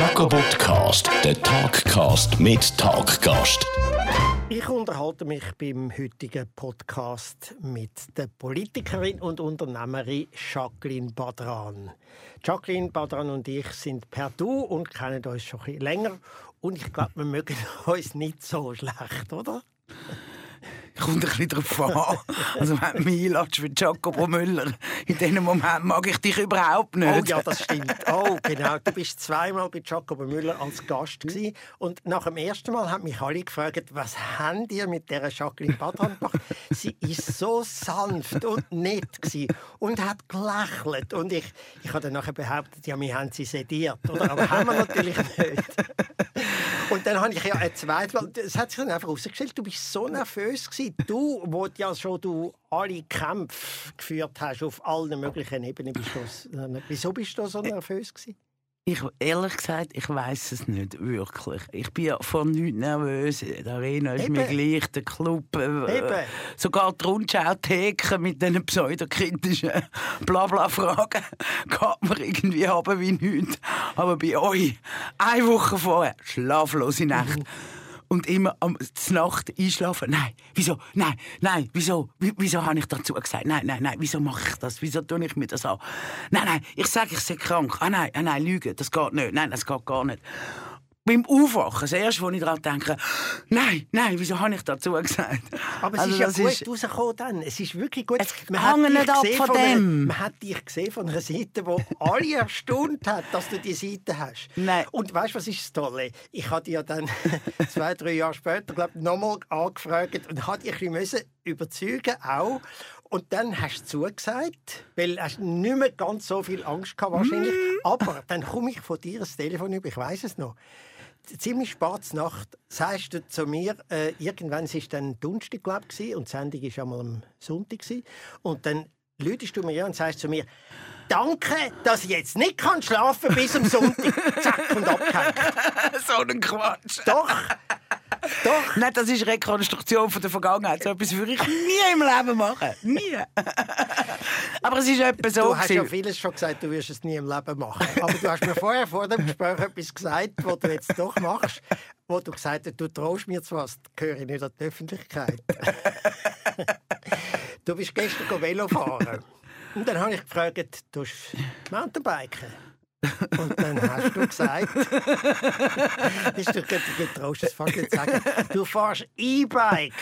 Jacobotcast, der Talkcast mit Talkgast. Ich unterhalte mich beim heutigen Podcast mit der Politikerin und Unternehmerin Jacqueline Badran. Jacqueline Badran und ich sind per Du und kennen uns schon ein bisschen länger. Und ich glaube, wir mögen uns nicht so schlecht, oder? Kommt ein bisschen darauf an. Also, wenn mich einlässt für Jacopo Müller, in diesem Moment mag ich dich überhaupt nicht. Oh ja, das stimmt. Oh, genau. Du bist zweimal bei Jacopo Müller als Gast gewesen. Und nach dem ersten Mal haben mich alle gefragt, was habt ihr mit dieser Jacqueline Badran gemacht? Sie ist so sanft und nett gewesen und hat gelächelt. Und ich, ich habe dann nachher behauptet, ja, wir haben sie sediert. Oder? Aber haben wir natürlich nicht. Und dann habe ich ja ein zweites Mal, es hat sich dann einfach herausgestellt, du bist so nervös gewesen. Du, wo ja schon du alle Kämpfe geführt hast auf allen möglichen Ebenen, bist du, wieso bist du so nervös gewesen? Ich, ehrlich gesagt, ich weiß es nicht wirklich. Ich bin ja von nichts nervös. Die Arena ist Eben. mir gleich, der Club, äh, sogar die Rundschau-Theke mit diesen pseudokritischen Blabla-Fragen geht mir irgendwie haben wie nichts. Aber bei euch, eine Woche vorher, schlaflose Nacht. Und immer am Nacht einschlafen. Nein, wieso? Nein, nein, wieso? Wie- Wieso habe ich dazu gesagt? Nein, nein, nein, wieso mache ich das? Wieso tue ich mir das an? Nein, nein, ich sage, ich sei krank. Ah nein, ah nein, Lüge, das geht nicht. Nein, das geht gar nicht. Beim Aufwachen, das erste, wo ich daran denke, nein, nein, wieso habe ich dazu gesagt? Aber es Also ist ja gut ist- rausgekommen dann. Es ist wirklich gut. Es Man hängt nicht ab von einer- dem. Man hat dich gesehen von einer Seite, wo alle erstaunt hat, dass du die Seite hast. Nein. Und weißt du, was ist das Tolle? Ich habe dich ja dann zwei, drei Jahre später, glaube ich, nochmal angefragt und habe dich ein bisschen müssen überzeugen auch. Und dann hast du zugesagt, weil du hast nicht mehr ganz so viel Angst gehabt wahrscheinlich. Mm. Aber dann komme ich von dir das Telefon über, ich weiß es noch ziemlich spät Nacht sagst du zu mir, äh, irgendwann es ist dann Donnerstag, glaube ich, und die Sendung war einmal am Sonntag. Gewesen. Und dann läutest du mir an und sagst zu mir, danke, dass ich jetzt nicht kann schlafen bis am Sonntag. Zack, und abgehängt. so ein Quatsch. Doch, doch. Nein, das ist Rekonstruktion von der Vergangenheit. So etwas würde ich nie im Leben machen. Nie. Aber es ist etwa so. Du hast ja vieles schon gesagt, du wirst es nie im Leben machen. Aber du hast mir vorher vor dem Gespräch etwas gesagt, was du jetzt doch machst, wo du gesagt hast, du traust mir zwar, das gehöre ich nicht an die Öffentlichkeit. du bist gestern Velo fahren. Und dann habe ich gefragt, du hast Mountainbiken? Und dann hast du gesagt, ist du, du traust es fast nicht sagen, du fährst E-Bike.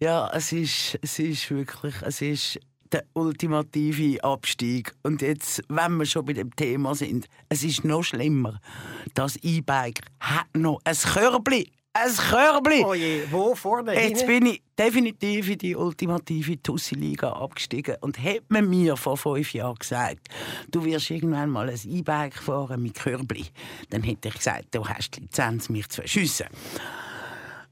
Ja, es ist, es ist wirklich, es ist der ultimative Abstieg. Und jetzt, wenn wir schon bei dem Thema sind, es ist noch schlimmer. Das E-Bike hat noch ein Körbli. Ein Körbli! Oh je, wo vorne? Jetzt bin ich definitiv in die ultimative Tussi-Liga abgestiegen. Und hätte man mir vor fünf Jahren gesagt, du wirst irgendwann mal ein E-Bike fahren mit Körbli, dann hätte ich gesagt, du hast die Lizenz, mich zu verschiessen.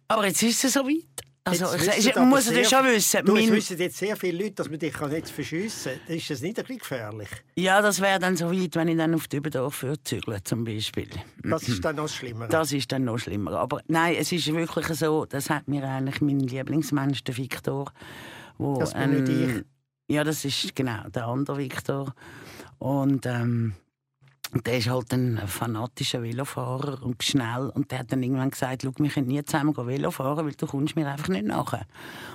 Aber jetzt ist es soweit. Also, ich, ich, muss natürlich schon wissen. Du, es mein- wissen jetzt sehr viele Leute, dass man dich jetzt verschiessen kann. Ist das nicht ein bisschen gefährlich? ja, das wäre dann so weit, wenn ich dann auf die Überdorf zügeln zum Beispiel. Das ist dann noch schlimmer. Das ist dann noch schlimmer. Aber nein, es ist wirklich so, das hat mir eigentlich mein Lieblingsmensch, der Viktor. Wo Das bin nicht ein- Ja, das ist genau der andere Viktor. Und ähm, der ist halt ein fanatischer Velofahrer und schnell. Und der hat dann irgendwann gesagt, Schau, wir können nie zusammen Velo fahren, weil du kommst mir einfach nicht nachher.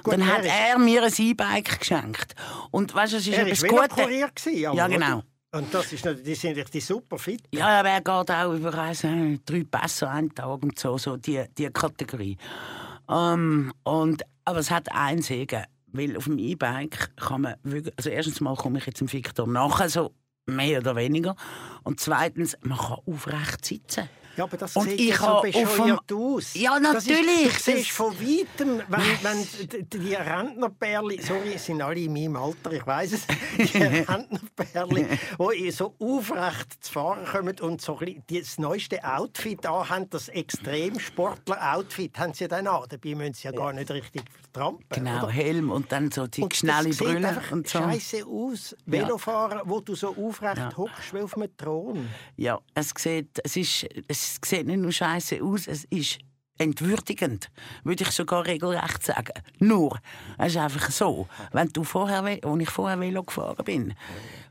Gut, dann hat er mir ein E-Bike geschenkt. Und weißt du, es ist er etwas war Gutes. Ja, genau. Und das ist, nicht- die sind richtig super fit. Ja, aber er geht auch über äh, drei Pässe einen Tag und so, so die, die Kategorie. Ähm, und, aber es hat einen Segen, weil auf dem E-Bike kann man wirklich, also erstens mal komme ich jetzt im Victor nachher, so mehr oder weniger. Und zweitens, man kann aufrecht sitzen. Ja, aber das Und sieht ich ja so bescheuert aus. Ja, Das natürlich. Ist, du siehst Das- von weitem, wenn, wenn die Rentnerperle, sorry, sind alle in meinem Alter, ich weiß es, die Rentnerperle, die so aufrecht zu fahren kommen und so das neueste Outfit anhaben, das Extremsportler-Outfit, haben sie dann an. Dabei müssen sie ja gar nicht richtig trampen. Genau, oder? Helm und dann so die Und schnelle sieht Brille einfach und so. scheiße aus. Velofahren, wo du so aufrecht hockst wie auf einem Thron. Ja, es sieht, es ist, es sieht nicht nur scheiße aus, es ist entwürdigend, würde ich sogar regelrecht sagen. Nur, es ist einfach so, wenn du vorher, als ich vorher Velo gefahren bin,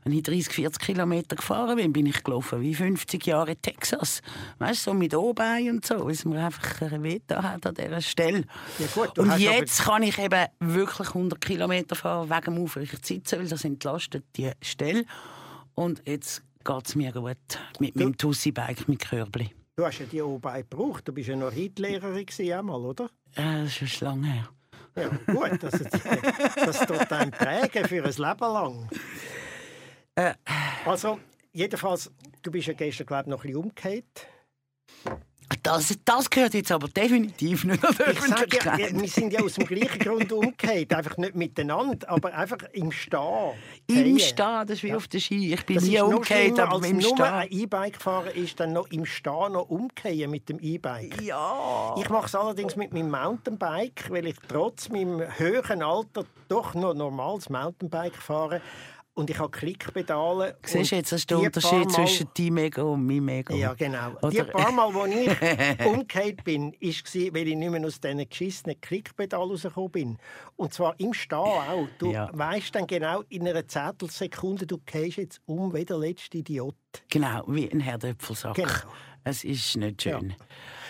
wenn ich 30, 40 Kilometer gefahren bin, bin ich gelaufen wie 50 Jahre in Texas. Weißt du, so mit Obei und so, weil es mir einfach weh hat an dieser Stelle. Ja gut, und jetzt kann ich eben wirklich 100 Kilometer fahren wegen dem aufrechten Sitzen, weil das entlastet die Stelle. Und jetzt geht es mir gut mit meinem Tussi-Bike mit Körbli. Du hast ja die O-Beine gebraucht. Du bist ja noch Reitlehrerin einmal, oder? Äh, das ist schon lange her. Ja, gut. Das, das tut einem prägen für ein Leben lang. Äh. Also, jedenfalls, du bist ja gestern, glaube ich, noch ein bisschen umgekehrt. Das, das gehört jetzt aber definitiv nicht an die Ich sage ja, Öffentlichkeit. wir sind ja aus dem gleichen Grund umgekehrt. Einfach nicht miteinander, aber einfach im Stehen. Im. Stehen, das ist wie auf der Ski. Ich bin Das nie umgekehrt, aber als im Stehen. ein E-Bike fahren ist, dann noch im Stehen noch umkehren mit dem E-Bike. Ja. Ich mache es allerdings mit meinem Mountainbike, weil ich trotz meinem höheren Alter doch noch normales Mountainbike fahre. Und ich habe Klickpedale. Siehst du jetzt, das ist der Unterschied Mal- zwischen deinem Ego und meinem Ego. Ja, genau. Oder- Die paar Mal, wo ich umgekehrt bin, war, weil ich nicht mehr aus diesen geschissenen Klickpedalen rausgekommen bin. Und zwar im Stehen auch. Du Ja. weißt dann genau in einer Zehntelsekunde, du gehst jetzt um wie der letzte Idiot. Genau, wie ein Herdöpfelsack. Genau. Es ist nicht schön.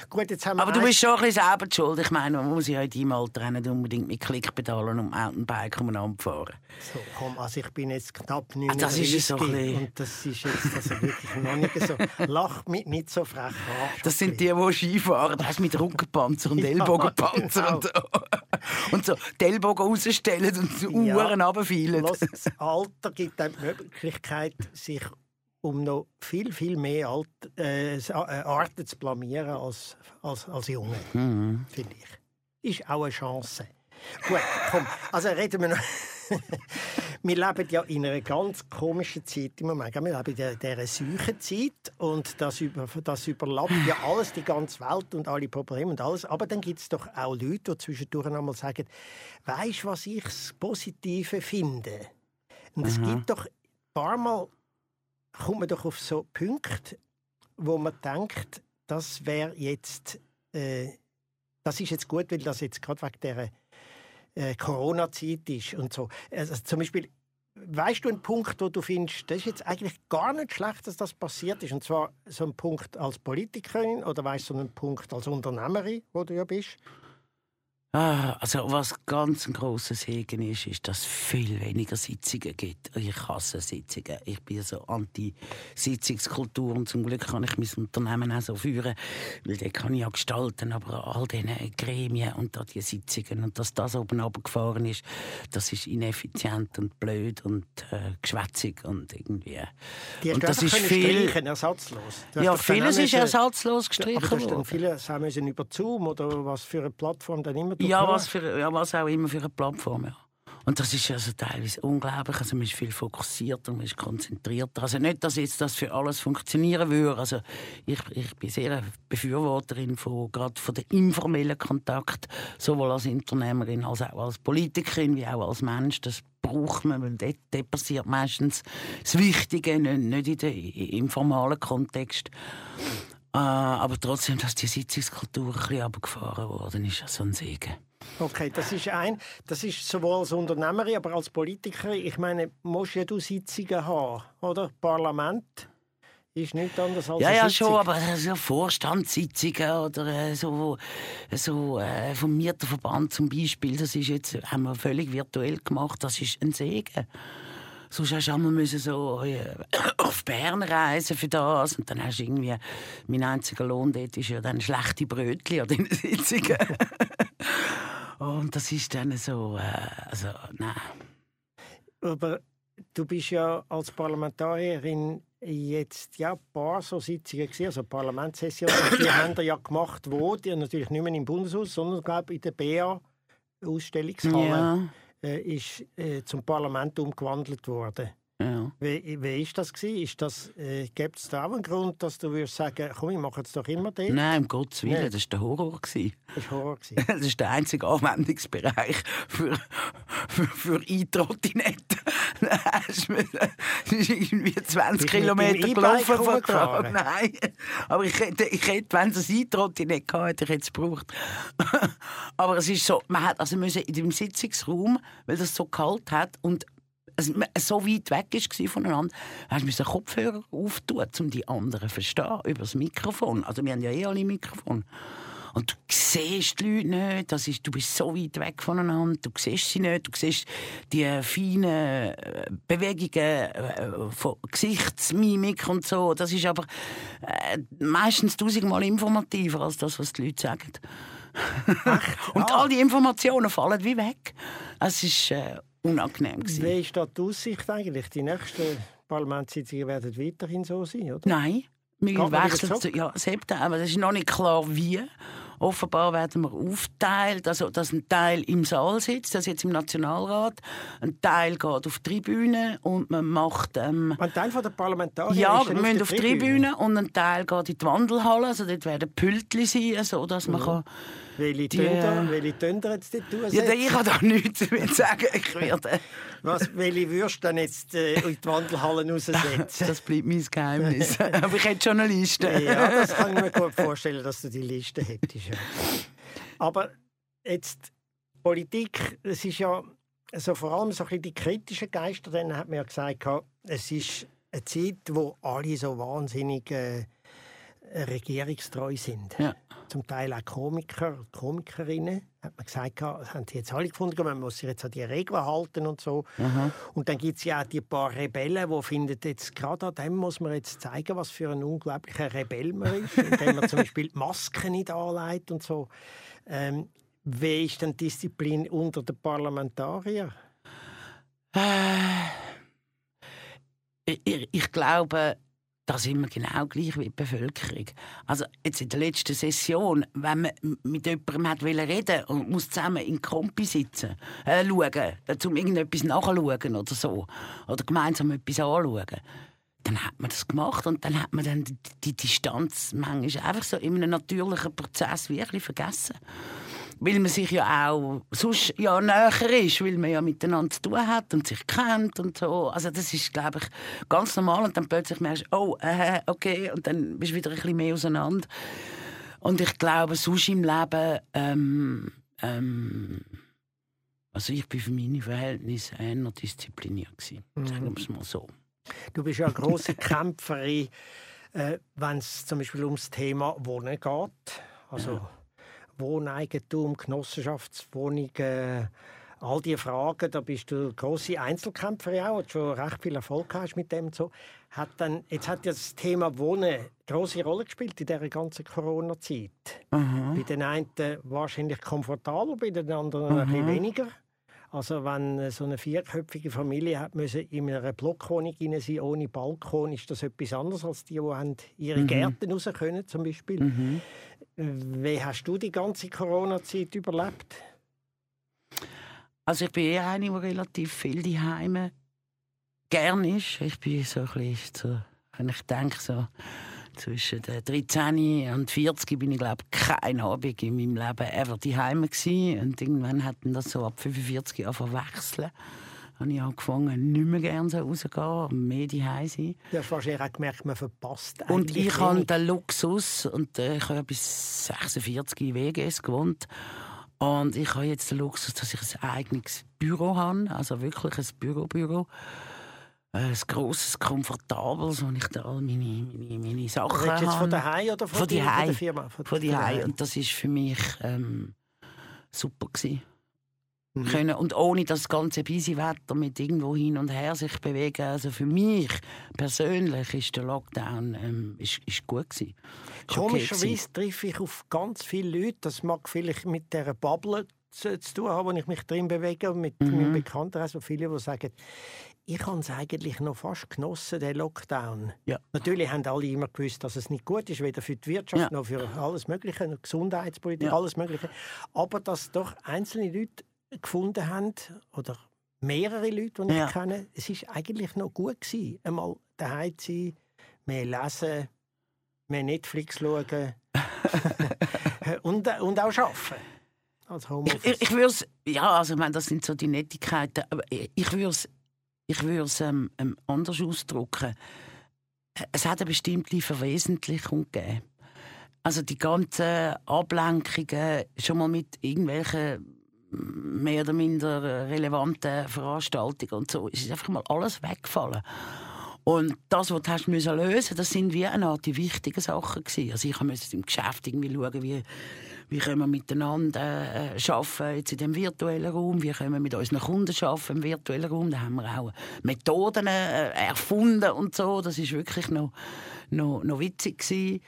Gut, jetzt haben wir Aber du bist schon ein bisschen selber die schuld. Ich meine, man muss ja in deinem Alter nicht unbedingt mit Klickpedalen und Mountainbike umeinander fahren. So, komm, also ich bin jetzt knapp Ah, 39 das ist so ein bisschen- und das ist jetzt also wirklich noch nicht so. Lach mich nicht so frech an. Das sind die, die Skifahren, das mit Rückenpanzer und Ja, Ellbogenpanzer genau. und so. Und so die Ellbogen rausstellen und Ja. Uhren runterfeilen. Lass, das Alter gibt einem die Möglichkeit, sich um noch viel, viel mehr Alt, äh, äh, Arten zu blamieren als, als, als Junge, Mhm. finde ich. Ist auch eine Chance. Gut, komm, also reden wir noch. wir leben ja in einer ganz komischen Zeit im Moment. Wir leben in dieser Seuchenzeit und das, über, das überlappt ja alles, die ganze Welt und alle Probleme und alles. Aber dann gibt es doch auch Leute, die zwischendurch einmal sagen, weißt du, was ich das Positive finde? Und es gibt doch ein paar Mal kommt man doch auf so Punkte, wo man denkt, das wäre jetzt, äh, das ist jetzt gut, weil das jetzt gerade wegen der äh, Corona-Zeit ist und so. Also zum Beispiel, weißt du einen Punkt, wo du findest, das ist jetzt eigentlich gar nicht schlecht, dass das passiert ist, und zwar so ein Punkt als Politikerin oder weißt du so einen Punkt als Unternehmerin, wo du ja bist? Ah, also was ganz ein grosser Segen ist, ist, dass es viel weniger Sitzungen gibt. Ich hasse Sitzungen. Ich bin so anti-Sitzungskultur und zum Glück kann ich mein Unternehmen auch so führen, weil den kann ich ja gestalten, aber all diese Gremien und da die Sitzungen und dass das oben runtergefahren ist, das ist ineffizient und blöd und äh, geschwätzig und irgendwie... Die und das ist viel... streichen, ersatzlos. Ja, vieles ist ersatzlos Aber gestrichen dann worden. vieles auch müssen über Zoom oder was für eine Plattform dann immer Ja, was, für, ja, was auch immer für eine Plattform. Ja. Und das ist also teilweise unglaublich. Also man ist viel fokussierter, man ist konzentrierter. Also nicht, dass jetzt das für alles funktionieren würde. Also ich, ich bin sehr eine Befürworterin von, gerade von dem informellen Kontakt, sowohl als Unternehmerin als auch als Politikerin, wie auch als Mensch. Das braucht man, weil dort, dort passiert meistens das Wichtige, nicht, nicht in der, im formalen Kontext. Äh, aber trotzdem, dass die Sitzungskultur ein bisschen runtergefahren worden ist, so ein Segen. Okay, das ist ein, das ist sowohl als Unternehmerin, aber als Politikerin. Ich meine, musst ja du Sitzungen haben, oder? Parlament ist nicht anders als Ja, ja, Sitzung. schon, aber äh, so Vorstandssitzungen oder äh, so, so äh, vom Mieterverband zum Beispiel, das ist jetzt, haben wir völlig virtuell gemacht, das ist ein Segen. Sonst hast du einmal müssen so äh, auf Bern reisen für das und dann hast du irgendwie, mein einziger Lohn dort ist ja dann schlechte Brötchen an diesen Sitzungen. und das ist dann so, äh, also, nein. Aber du bist ja als Parlamentarierin jetzt ja ein paar so Sitzungen gesehen, also Parlamentssessionen, die haben ja gemacht, wo die natürlich nicht mehr im Bundeshaus, sondern glaube in der BA Ausstellungshalle Ja, ist äh, zum Parlament umgewandelt worden. Ja. Wie, wie ist das gewesen? Ist das, äh, gibt es da auch einen Grund, dass du würdest sagen, komm, ich mache es doch immer dort? Nein, um Gottes Willen, Nein. das war der Horror. gewesen. Das war Horror. gewesen. Das ist der einzige Anwendungsbereich für, für, für Eintrottinette. Es ist irgendwie 20 Bist du mit Kilometer dem gelaufen von? Nein. Aber ich hätte, ich hätte wenn es ein Eintrotti nicht gehabt hätte, ich hätte es gebraucht. Aber es ist so, man hat also müssen in dem Sitzungsraum, weil es so kalt hat und so weit weg war voneinander, hast du den Kopfhörer auftun, um die anderen zu verstehen, über das Mikrofon. Also wir haben ja eh alle Mikrofon. Und du siehst die Leute nicht, das ist, du bist so weit weg voneinander, du siehst sie nicht, du siehst die feinen äh, Bewegungen äh, von Gesichtsmimik und so. Das ist aber äh, meistens tausendmal informativer als das, was die Leute sagen. und Ah. all die Informationen fallen wie weg. Es ist äh, unangenehm. gewesen. Wie ist da die Aussicht eigentlich? Die nächsten Parlamentssitzungen werden weiterhin so sein, oder? Nein, wir wechseln zu ja, September. Aber es ist noch nicht klar, wie. Offenbar werden wir aufteilt, also dass ein Teil im Saal sitzt, das jetzt im Nationalrat, ein Teil geht auf die Tribüne und man macht ähm, Ein Teil von der Parlamentarier ja, ist wir müssen auf die Tribüne und ein Teil geht in die Wandelhalle, also dort werden Pültli sein, so dass man kann Welche Die, Tönder, äh, welche Tönder jetzt dort ja, ich kann da nichts damit sagen. Ich werde, Was, welche würdest du dann jetzt äh, in die Wandelhallen raussetzen? das bleibt mein Geheimnis. Aber ich hätte schon eine Liste. ja, das kann ich mir gut vorstellen, dass du die Liste hättest. Ja. Aber jetzt Politik, es ist ja also vor allem so ein bisschen die kritischen Geister, dann hat man ja gesagt, es ist eine Zeit, wo alle so wahnsinnig äh, regierungstreu sind. Ja. Zum Teil auch Komiker, Komikerinnen, hat man gesagt, gehabt, das haben sie jetzt alle gefunden, man muss sich jetzt an die Regeln halten und so. Und dann gibt es ja auch die paar Rebellen, die finden, jetzt gerade an dem muss man jetzt zeigen, was für ein unglaublicher Rebell man ist, indem man zum Beispiel die Masken nicht anlegt und so. Ähm, wie ist denn Disziplin unter den Parlamentariern? Äh, ich, ich glaube, da sind wir genau gleich wie die Bevölkerung. Also jetzt in der letzten Session, wenn man mit jemandem hat reden und muss zusammen in Kompi sitzen, äh, schauen, äh, um irgendetwas nachzuschauen oder so, oder gemeinsam etwas anschauen, dann hat man das gemacht und dann hat man dann die, die Distanz manchmal einfach so in einem natürlichen Prozess wirklich vergessen. Weil man sich ja auch sonst ja näher ist, weil man ja miteinander zu tun hat und sich kennt und so. Also das ist, glaube ich, ganz normal. Und dann plötzlich merkst du, oh, äh, okay, und dann bist du wieder ein bisschen mehr auseinander. Und ich glaube, sonst im Leben, ähm, ähm, also ich bin für meine Verhältnisse eher diszipliniert gewesen, sagen wir es mal so. Du bist ja eine grosse Kämpferin, äh, wenn es zum Beispiel ums Thema Wohnen geht. Also Wohneigentum, Genossenschaftswohnungen, all diese Fragen, da bist du eine grosse Einzelkämpferin auch und schon recht viel Erfolg hast mit dem. So. Hat dann, jetzt hat ja das Thema Wohnen eine grosse Rolle gespielt in dieser ganzen Corona-Zeit. Bei den einen wahrscheinlich komfortabel, bei den anderen ein bisschen weniger. Also wenn so eine vierköpfige Familie hat müssen in einer Blockwohnung rein sein ohne Balkon, ist das etwas anderes als die, die haben ihre Gärten raus können, zum Beispiel. Wie hast du die ganze Corona-Zeit überlebt? Also ich bin eher eine, die relativ viel daheim gern ist. Ich bin so ein bisschen, so, wenn ich denke, so zwischen den 13 und 40 bin ich glaube kein Abend in meinem Leben ever daheim gewesen. Und irgendwann hat das so ab 45 Jahren verwechseln. Habe ich angefangen, nicht mehr gerne so rauszugehen, mehr daheim sein. Du hast wahrscheinlich auch gemerkt, man verpasst Und ich habe den Luxus, und äh, ich habe bis 46 in WGS gewohnt. Und ich habe jetzt den Luxus, dass ich ein eigenes Büro habe, also wirklich ein Bürobüro. Ein grosses, komfortables, wo ich da all meine, meine, meine Sachen du jetzt habe. von daheim oder von, Von dir- von der Firma? Von von daheim. Und das ist für mich ähm, super gewesen. Mhm. Können. Und ohne das ganze Wetter mit irgendwo hin und her sich bewegen. Also für mich persönlich ist der Lockdown ähm, ist, ist gut gewesen. Ist okay gewesen. Komischerweise treffe ich auf ganz viele Leute, das mag vielleicht mit dieser Bubble zu, zu tun haben, wo ich mich drin bewege, und mit Mhm. meinem Bekanntenkreis, so viele, die sagen, ich habe es eigentlich noch fast genossen, den Lockdown. Ja. Natürlich haben alle immer gewusst, dass es nicht gut ist, weder für die Wirtschaft Ja. noch für alles Mögliche, Gesundheitspolitik, Ja. alles Mögliche. Aber dass doch einzelne Leute gefunden haben, oder mehrere Leute, die ich kenne, es ist eigentlich noch gut gewesen, einmal daheim zu sein, mehr lesen, mehr Netflix schauen und, und auch arbeiten. Als Ich, Homeoffice. ich, ich würde ja, also ich meine, das sind so die Nettigkeiten, aber ich, ich würde ich ich würde es ähm, ähm, anders ausdrücken. Es hat eine bestimmte Verwesentlichung gegeben. Also die ganzen Ablenkungen, schon mal mit irgendwelchen mehr oder minder relevanten Veranstaltungen und so, ist einfach mal alles weggefallen. Und das, was du lösen, das sind wie eine Art die wichtigen Sachen gewesen. Also ich musste im Geschäft irgendwie schauen, wie wie können wir miteinander äh, arbeiten jetzt in dem virtuellen Raum, wie können wir mit unseren Kunden arbeiten im virtuellen Raum. Da haben wir auch Methoden äh, erfunden und so. Das ist wirklich noch, noch, noch witzig gewesen.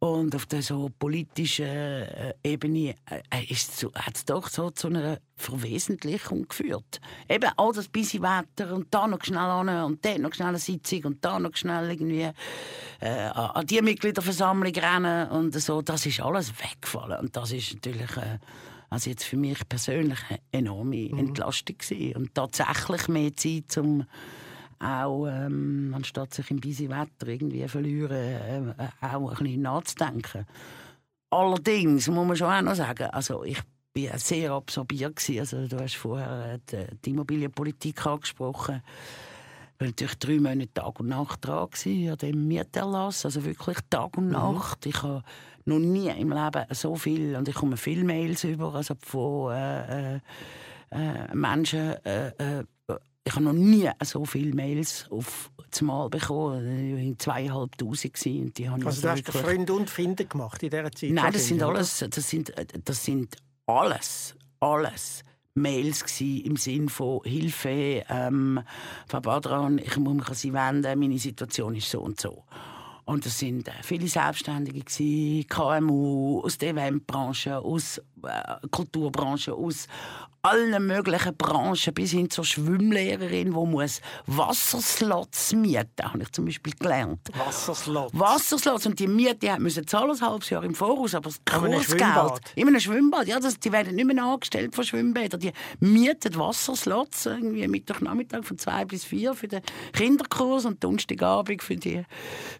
Und auf der so politischen äh, Ebene äh, ist so, hat es doch so zu einer Verwesentlichung geführt. Eben all das busy Wetter und da noch schnell an und dort noch schnell eine Sitzung und da noch schnell irgendwie äh, an die Mitgliederversammlung rennen und so. Das ist alles weggefallen und das ist natürlich äh, also jetzt für mich persönlich eine enorme mhm. Entlastung gewesen. und tatsächlich mehr Zeit zum auch ähm, anstatt sich im busy Wetter irgendwie verlieren, äh, auch ein bisschen nachzudenken. Allerdings muss man schon auch noch sagen, also ich bin sehr absorbiert gewesen. Also du hast vorher äh, die, die Immobilienpolitik angesprochen. Ich war natürlich drei Monate Tag und Nacht dran gewesen, an dem Mieterlass, also wirklich Tag und mhm. Nacht. Ich habe noch nie im Leben so viel, und ich komme viele Mails über, also von äh, äh, äh Menschen, äh, äh ich habe noch nie so viele Mails auf Mal bekommen. Ich war. Und die haben also du hast. Freunde und Finder gemacht in dieser Zeit? Nein, das sind alles, das sind, das sind alles, alles Mails gewesen, im Sinn von Hilfe, ähm, Frau Badran, ich muss mich an Sie wenden, meine Situation ist so und so. Und das sind äh, viele Selbstständige gewesen, KMU aus der Eventbranche, aus äh, Kulturbranche, aus allen möglichen Branchen, bis hin zur Schwimmlehrerin, die muss Wasserslots mieten, habe ich zum Beispiel gelernt. Wasserslots? Wasserslots. Und die Miete müssen zahlen ein halbes Jahr im Voraus, aber das Kursgeld... In einem Schwimmbad? Ja, das, die werden nicht mehr angestellt von Schwimmbädern. Die mieten Wasserslots irgendwie Mittagnachmittag von zwei bis vier für den Kinderkurs und Donnerstagabend für die,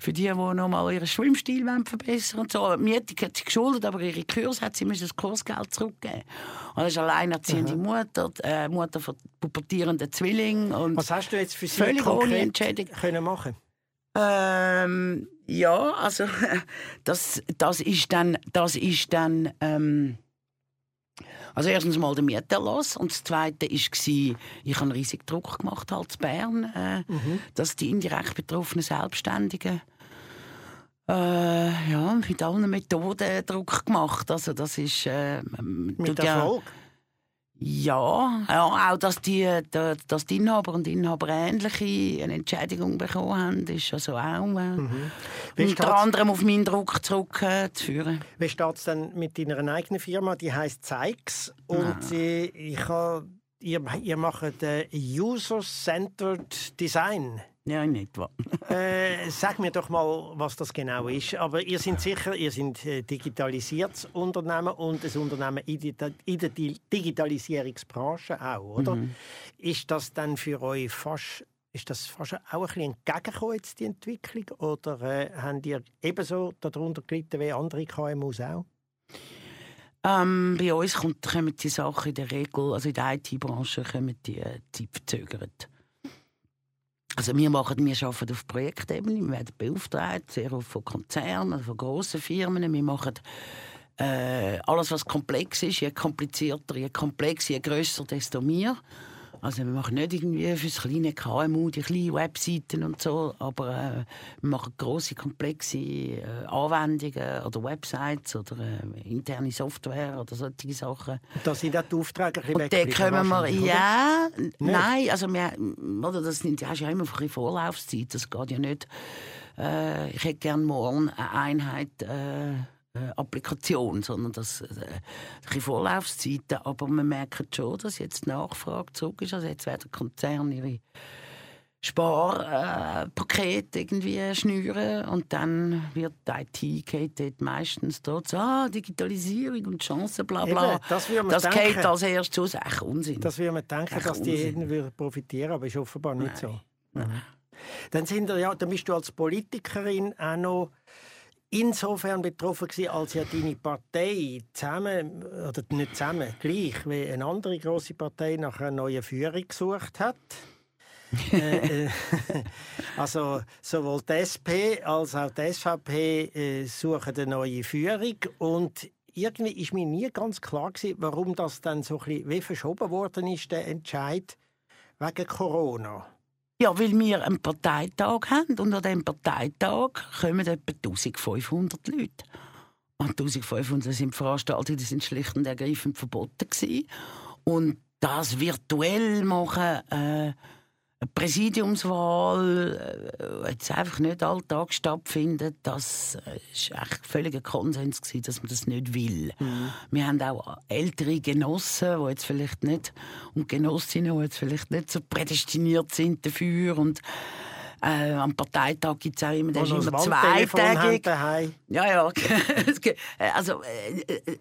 für die, die noch mal ihren Schwimmstil verbessern und so. Die Miete hat sie geschuldet, aber ihre Kurse hat sie müssen das Kursgeld zurückgeben. Und das ist alleinerziehende Mutter, äh, Mutter von pubertierenden Zwillingen. Und Was hast du jetzt für sie völlig ohne können machen? Ähm, ja, also das, das ist dann, das ist dann ähm, also erstens mal der Mieterlass und das Zweite war, ich habe einen riesigen Druck gemacht als Bern, äh, mhm. dass die indirekt betroffenen Selbstständigen äh, ja, mit allen Methoden Druck gemacht. Also das ist... Äh, mit Erfolg? Ja, ja, auch dass die, dass die Inhaber und Inhaber ähnliche eine Entschädigung bekommen haben, ist also auch äh, mhm. unter anderem auf meinen Druck zurückzuführen. Äh, Wie steht es denn mit deiner eigenen Firma? Die heißt Zeigs und äh, ich habe, ihr, ihr macht äh, User-Centered Design. Ja, nicht wahr. äh, sag mir doch mal, was das genau ist. Aber ihr seid sicher, ihr seid ein digitalisiertes Unternehmen und ein Unternehmen in der Digitalisierungsbranche auch, oder? Mhm. Ist das dann für euch fast ist das fast auch ein bisschen entgegengekommen, jetzt, die Entwicklung? Oder äh, habt ihr ebenso darunter gelitten wie andere KMUs auch? Ähm, bei uns kommen die Sachen in der Regel, also in der IT-Branche, kommen die, äh, die verzögert. Also wir machen, wir arbeiten auf Projektebene, wir werden beauftragt, sehr oft von Konzernen, von grossen Firmen. Wir machen äh, alles, was komplex ist, je komplizierter, je komplexer, je grösser, desto mehr. Also wir machen nicht irgendwie für das kleine KMU die kleinen Webseiten und so, aber äh, wir machen große komplexe äh, Anwendungen oder Websites oder äh, interne Software oder solche Sachen. Da sind auch die Aufträge ein Und dann können wir, ja, nein, also wir, oder das sind ja immer ein Vorlaufzeit, das geht ja nicht. Äh, ich hätte gerne morgen eine Einheit äh, Applikation, sondern das äh, Vorlaufzeiten. Aber man merkt schon, dass jetzt die Nachfrage zurück ist. Also jetzt werden Konzerne ihre Sparpakete äh, irgendwie schnüren und dann wird die IT geht dort meistens dort so, ah, Digitalisierung und Chancen, bla bla. Eben, das das geht als erstes aus. Echt Unsinn. Das würde man denken, echt dass die jeden profitieren aber ist offenbar nicht Nein. so. Mhm. Dann, sind ja, dann bist du als Politikerin auch noch insofern betroffen gewesen, als ja deine Partei zusammen, oder nicht zusammen, gleich wie eine andere große Partei nach einer neuen Führung gesucht hat. äh, äh, also sowohl die SP als auch die SVP äh, suchen eine neue Führung und irgendwie ist mir nie ganz klar gewesen, warum das dann so ein bisschen wie verschoben worden ist, der Entscheid wegen Corona. Ja, weil wir einen Parteitag haben und an diesem Parteitag kommen etwa 1500 Leute. Und 1500 sind Veranstaltungen, die sind schlicht und ergreifend verboten gewesen. Und das virtuell machen, äh, Präsidiumswahl äh, jetzt einfach nicht alltag stattfindet, das äh, war echt völliger Konsens gewesen, dass man das nicht will. Mhm. Wir haben auch ältere Genossen, die jetzt vielleicht nicht und Genossinnen, die jetzt vielleicht nicht so prädestiniert sind dafür und äh, am Parteitag gibt es auch immer, das ist immer zweitägig. Ja, ja. also, äh, äh,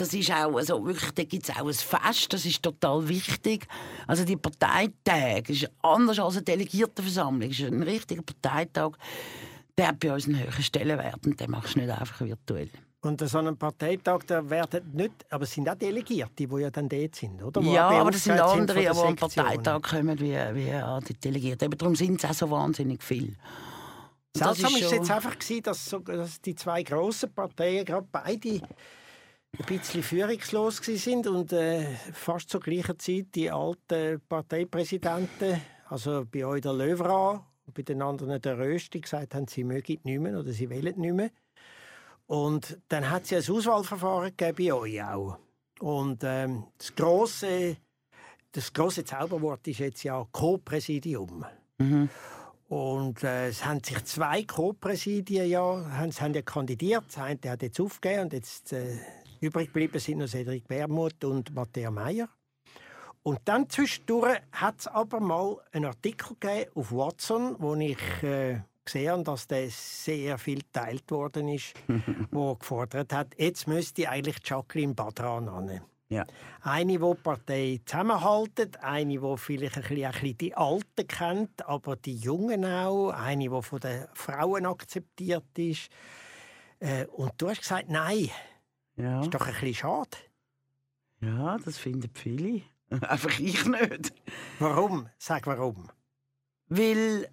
das ist auch, also wirklich, da gibt es auch ein Fest, das ist total wichtig. Also die Parteitag ist anders als eine Delegiertenversammlung, ist ein richtiger Parteitag, der hat bei uns einen höheren Stellenwert und den machst du nicht einfach virtuell. Und so einem Parteitag, da werden nicht, aber es sind auch Delegierte, die ja dann dort sind, oder? Wo ja, aber das sind andere, die am Parteitag kommen, wie, wie die Delegierten. Eben darum sind es auch so wahnsinnig viele. Seltsam ist, es jetzt einfach gewesen, dass, so, dass die zwei grossen Parteien gerade beide ein bisschen führungslos sind und äh, fast zur gleichen Zeit die alten Parteipräsidenten, also bei euch der Löwra und bei den anderen der Rösti, gesagt haben, sie mögen nicht mehr oder sie wollen nicht mehr. Und dann hat es ein Auswahlverfahren gegeben bei euch auch. Und ähm, das große das große Zauberwort ist jetzt ja Co-Präsidium. Mhm. Und äh, es haben sich zwei Co-Präsidien ja, haben, haben ja kandidiert. Das eine hat jetzt aufgegeben und jetzt äh, Übrig geblieben sind noch Cedric Wermuth und Matthias Meyer. Und dann zwischendurch hat es aber mal einen Artikel gegeben auf Watson, wo ich äh, gesehen habe, dass der sehr viel geteilt worden ist, wo gefordert hat, jetzt müsste eigentlich Jacqueline Badran an. Ja. Eine, die die Partei zusammenhaltet, eine, die vielleicht ein bisschen, ein bisschen die Alten kennt, aber die Jungen auch, eine, die von den Frauen akzeptiert ist. Äh, und du hast gesagt, nein, ja. Ist doch ein bisschen schade. Ja, das finden viele. Einfach ich nicht. Warum? Sag warum. Weil.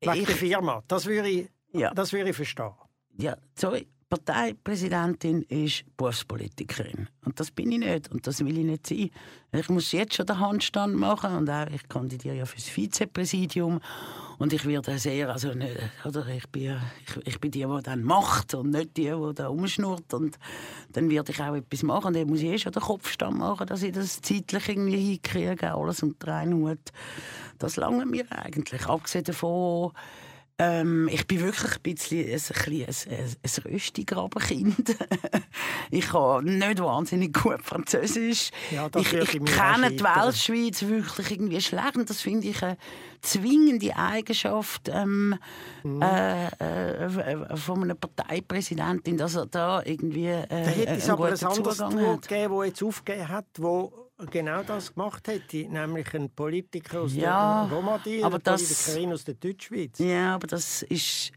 Wegen ich... der Firma. Das würde ich, ja. das würde ich verstehen. Ja, sorry. Parteipräsidentin ist Berufspolitikerin. Und das bin ich nicht. Und das will ich nicht sein. Ich muss jetzt schon den Handstand machen. Und auch, ich kandidiere ja fürs Vizepräsidium. Und ich werde sehr, also nicht, oder ich bin, ich, ich bin die, die dann macht und nicht die, die da umschnurrt. Und dann werde ich auch etwas machen. Und dann muss ich eh schon den Kopfstand machen, dass ich das zeitlich irgendwie hinkriege. Alles unter einen Hut. Das lange mir eigentlich. Abgesehen davon, ähm, ich bin wirklich ein bisschen ein, ein, ein, ein Röstigrabenkind. ich kann nicht wahnsinnig gut Französisch. Ja, ich, ich kenne die Weltschweiz wirklich irgendwie schlecht. Und das finde ich eine zwingende Eigenschaft ähm, mhm. äh, äh, von einer Parteipräsidentin, dass er da irgendwie äh, da hätte es aber ein anderes Tool gegeben, das jetzt aufgegeben hat, wo genau das gemacht hätte, nämlich ein Politiker aus ja, der Romandie, eine Politikerin aus der Deutschschweiz. Ja, aber das ist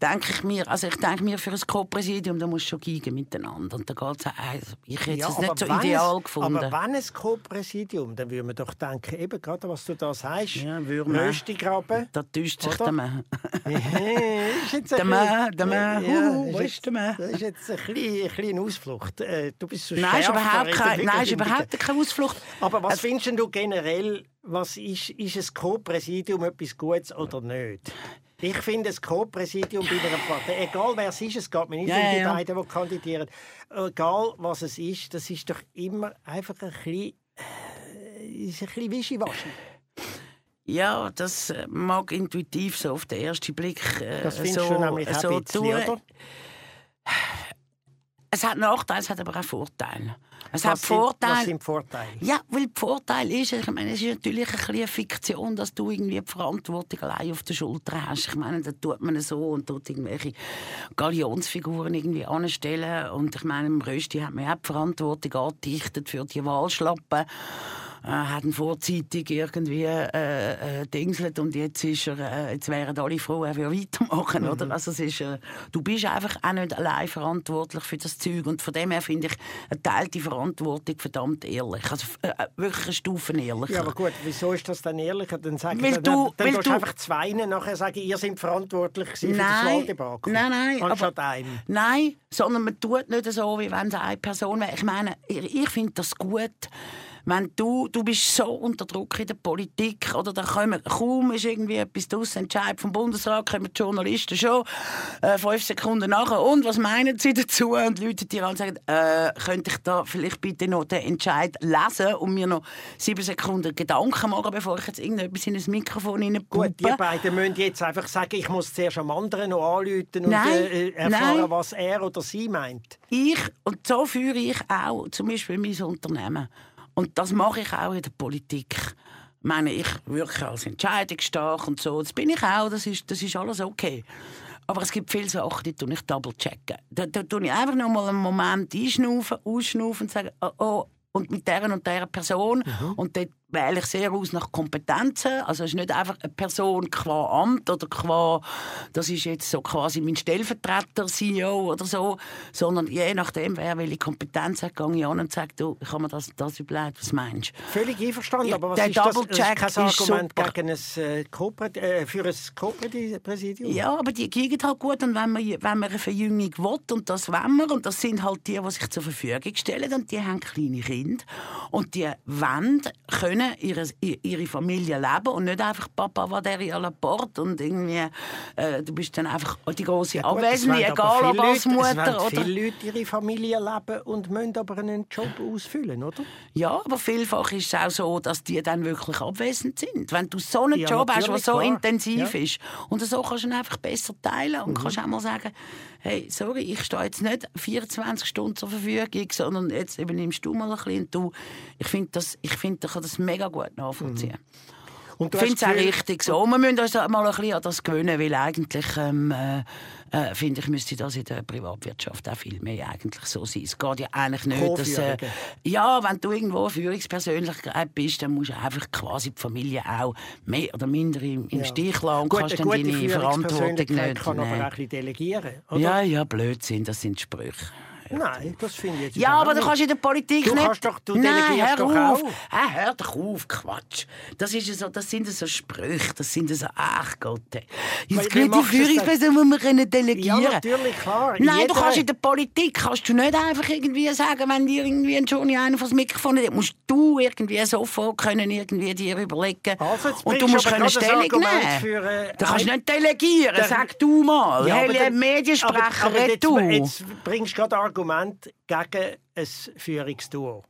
denke ich mir, also ich denke mir, für ein Co-Präsidium, da muss schon gehen miteinander. Und da geht's, also ich hätte ja, es nicht so ideal es, gefunden. Aber wenn ein Co-Präsidium, dann würde man doch denken, eben gerade, was du da sagst, ja, Röstigraben. Da täuscht sich der Mann. der Mann, der Mann, ja, wo ist der Mann? Das ist jetzt ein kleine, kleine Ausflucht. Äh, du bist so Nein, ist überhaupt, kein, nein ist überhaupt keine Ausflucht. Aber was findest du generell, was ist, ist ein Co-Präsidium etwas Gutes oder nicht? Ich finde, das Co-Präsidium bei einer Partei, egal wer es ist, es geht mir nicht ja, um die ja. beiden, die kandidieren, egal was es ist, das ist doch immer einfach ein bisschen, äh, ist ein bisschen wischiwaschi. Ja, das äh, mag intuitiv so auf den ersten Blick äh, das so, du nämlich so bisschen, oder? Es hat Nachteile, es hat aber auch Vorteile. Es was hat Vorteile. Was sind Vorteile? Ja, weil der Vorteil ist, ich meine, es ist natürlich ein eine Fiktion, dass du irgendwie die Verantwortung allein auf der Schulter hast. Ich meine, da tut man so und tut irgendwelche Galionsfiguren irgendwie anstellen. Und ich meine, im Rösti hat man auch die Verantwortung angedichtet für die Wahlschlappen. Äh, hat ihn vorzeitig irgendwie äh, äh, dingselt und jetzt ist er, äh, jetzt wären alle froh, er würde weitermachen, Mhm. oder? Also es ist, äh, du bist einfach auch nicht allein verantwortlich für das Zeug und von dem her finde ich eine teilte Verantwortung verdammt ehrlich, also äh, wirklich eine Stufe ehrlicher. Ja, aber gut, wieso ist das dann ehrlicher? Dann sag Weil dann, du- dann du einfach zwei nachher sagen, ihr seid verantwortlich gewesen für das Nein, Wahldebakel. nein, nein, Anstatt aber- einem. Nein, sondern man tut nicht so, wie wenn es eine Person wäre. Ich meine, ich, ich finde das gut. Wenn du, du bist so unter Druck in der Politik, oder da kommen, kaum ist irgendwie etwas draus, Entscheid vom Bundesrat, kommen die Journalisten schon äh, fünf Sekunden nachher. Und was meinen sie dazu? Und Leute dir an und sagen, äh, könnte ich da vielleicht bitte noch den Entscheid lesen und mir noch sieben Sekunden Gedanken machen, bevor ich jetzt irgendetwas in ein Mikrofon reinpuppe? Gut, die beiden müssen jetzt einfach sagen, ich muss zuerst am anderen noch anrufen und Nein, äh, erfahren, nein. was er oder sie meint. ich, und so führe ich auch zum Beispiel mein Unternehmen. Und das mache ich auch in der Politik. Ich meine, ich wirke als entscheidungsstark und so. Das bin ich auch, das ist, das ist alles okay. Aber es gibt viele Sachen, die tue ich double checken. Da, da tue ich einfach noch mal einen Moment einschnaufen, ausschnaufen und sagen, oh, oh, und mit der und der Person. Und dort wähle ich sehr aus nach Kompetenzen. Also es ist nicht einfach eine Person qua Amt oder qua, das ist jetzt so quasi mein Stellvertreter, CEO oder so, sondern je nachdem, wer welche Kompetenz hat, gehe ich an und sage, du, ich habe mir das, das überlegt, was meinst du? Völlig einverstanden, Ja, aber was der ist das? Das ist Argument super. gegen ein, äh, äh, für ein Co-Präsidium? Ja, aber die kriegen halt gut. Und wenn man, wenn man eine Verjüngung will, und das wollen wir, und das sind halt die, die sich zur Verfügung stellen, und die haben kleine Kinder. Und die wollen, können ihre, ihre Familie leben und nicht einfach Papa war der à la porte und irgendwie, äh, du bist dann einfach die große es Abwesende, egal ob als es Mutter wollen oder... viele Leute ihre Familie leben und müssen aber einen Job ausfüllen, oder? Ja, aber vielfach ist es auch so, dass die dann wirklich abwesend sind. Wenn du so einen Ja, Job hast, der so klar. intensiv Ja. Mhm. ist, und so kannst du ihn einfach besser teilen und kannst auch mal sagen, hey, sorry, ich stehe jetzt nicht 24 Stunden zur Verfügung, sondern jetzt übernimmst du mal ein bisschen du. Ich finde, das, ich finde, ich kann das mega gut nachvollziehen. Und Ich finde es auch richtig so. Wir müssen uns mal ein bisschen an das gewöhnen, weil eigentlich, ähm, äh, äh, finde ich, müsste das in der Privatwirtschaft auch viel mehr eigentlich so sein. Es geht ja eigentlich nicht, dass... Äh, ja, wenn du irgendwo Führungspersönlichkeit bist, dann musst du einfach quasi die Familie auch mehr oder minder im, im Ja. Stich lassen und Gut, kannst dann deine Verantwortung nicht kann aber auch ein bisschen delegieren, oder? Ja, ja, Blödsinn, das sind Sprüche. Nein, das finde ich jetzt Ja, aber du kannst in der Politik Du nicht... kannst doch- du Nein, hör doch auf. Ah, hör doch auf, Quatsch. Das, ist so, das sind so Sprüche, das sind so... Ach Gott. Jetzt geht die Führungsperson, die wir können delegieren Ja, natürlich, klar. Nein, Jeder- du kannst in der Politik kannst du nicht einfach irgendwie sagen, wenn dir irgendwie ein Johnny einer vor das Mikrofon hat, musst du irgendwie sofort können irgendwie dir überlegen Also, und du musst können Stellung nehmen. für, äh, du kannst nicht delegieren, Der- sag du mal. Ja, aber Helle dann- Mediensprecher, aber, aber jetzt, du. jetzt bringst du gerade Argument gegen ein Führungsduo.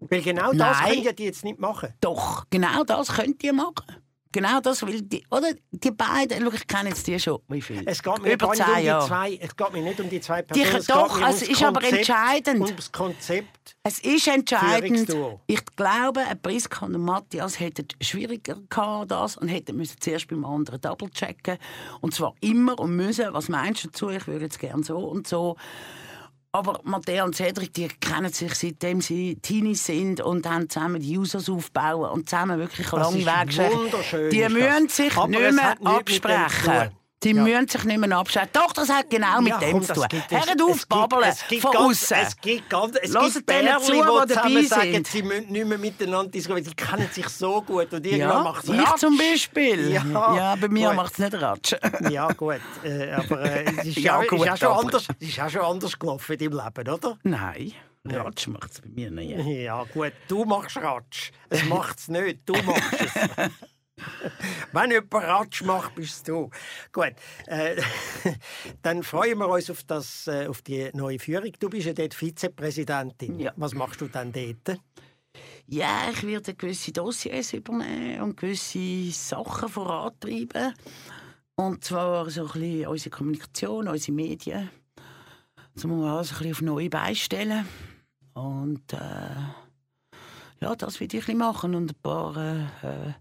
Weil genau das Nein. können ja die jetzt nicht machen. Doch, genau das könnt ihr machen. Genau das, weil die, oder die beiden, schau, ich kenne jetzt die schon, wie viel? Es geht mir Über um zehn die Jahre. zwei, es geht mir nicht um die zwei Die- Personen. es doch, es ums ist aber Konzept, entscheidend. Um das Konzept. Es ist entscheidend. Ich glaube, ein Priska und ein Matthias hätten schwieriger gehabt, das und hätten müssen zuerst beim anderen double checken und zwar immer und müssen. Was meinst du dazu? Ich würde jetzt gern so und so. Aber Matthias und Cedric, die kennen sich seitdem sie Teenies sind und haben zusammen die Users aufbauen und zusammen wirklich einen langen Weg geschafft. Die das. müssen sich Aber nicht mehr absprechen. Die Ja. müssen sich nicht mehr absprechen. Doch, das hat genau mit Ja, dem komm, zu tun. Hört auf, babbeln es gibt von außen. Es gibt, ganz, es Hört gibt Bärli, zu, die dabei sagen, sind. sie müssen nicht mehr miteinander diskutieren. Sie kennen sich so gut und irgendwann Ja, macht es ich zum Beispiel. Ja, Ja, bei mir macht es nicht Ratsch. Ja, gut. Äh, aber äh, es ist Ja, ja, gut, ist ja schon aber- anders, es ist ja schon anders gelaufen in deinem Leben, oder? Nein, Ratsch macht es bei mir nicht. Ja, gut. Du machst Ratsch. Es macht es nicht. Du machst es. Wenn jemand Ratsch macht, bist du. Gut. Äh, dann freuen wir uns auf, das, äh, auf die neue Führung. Du bist ja dort Vizepräsidentin. Ja. Was machst du dann dort? Ja, ich werde gewisse Dossiers übernehmen und gewisse Sachen vorantreiben. Und zwar so ein bisschen unsere Kommunikation, unsere Medien. Das muss man alles ein bisschen auf neue Beine stellen. Und äh, ja, das will ich ein bisschen machen und ein paar, äh,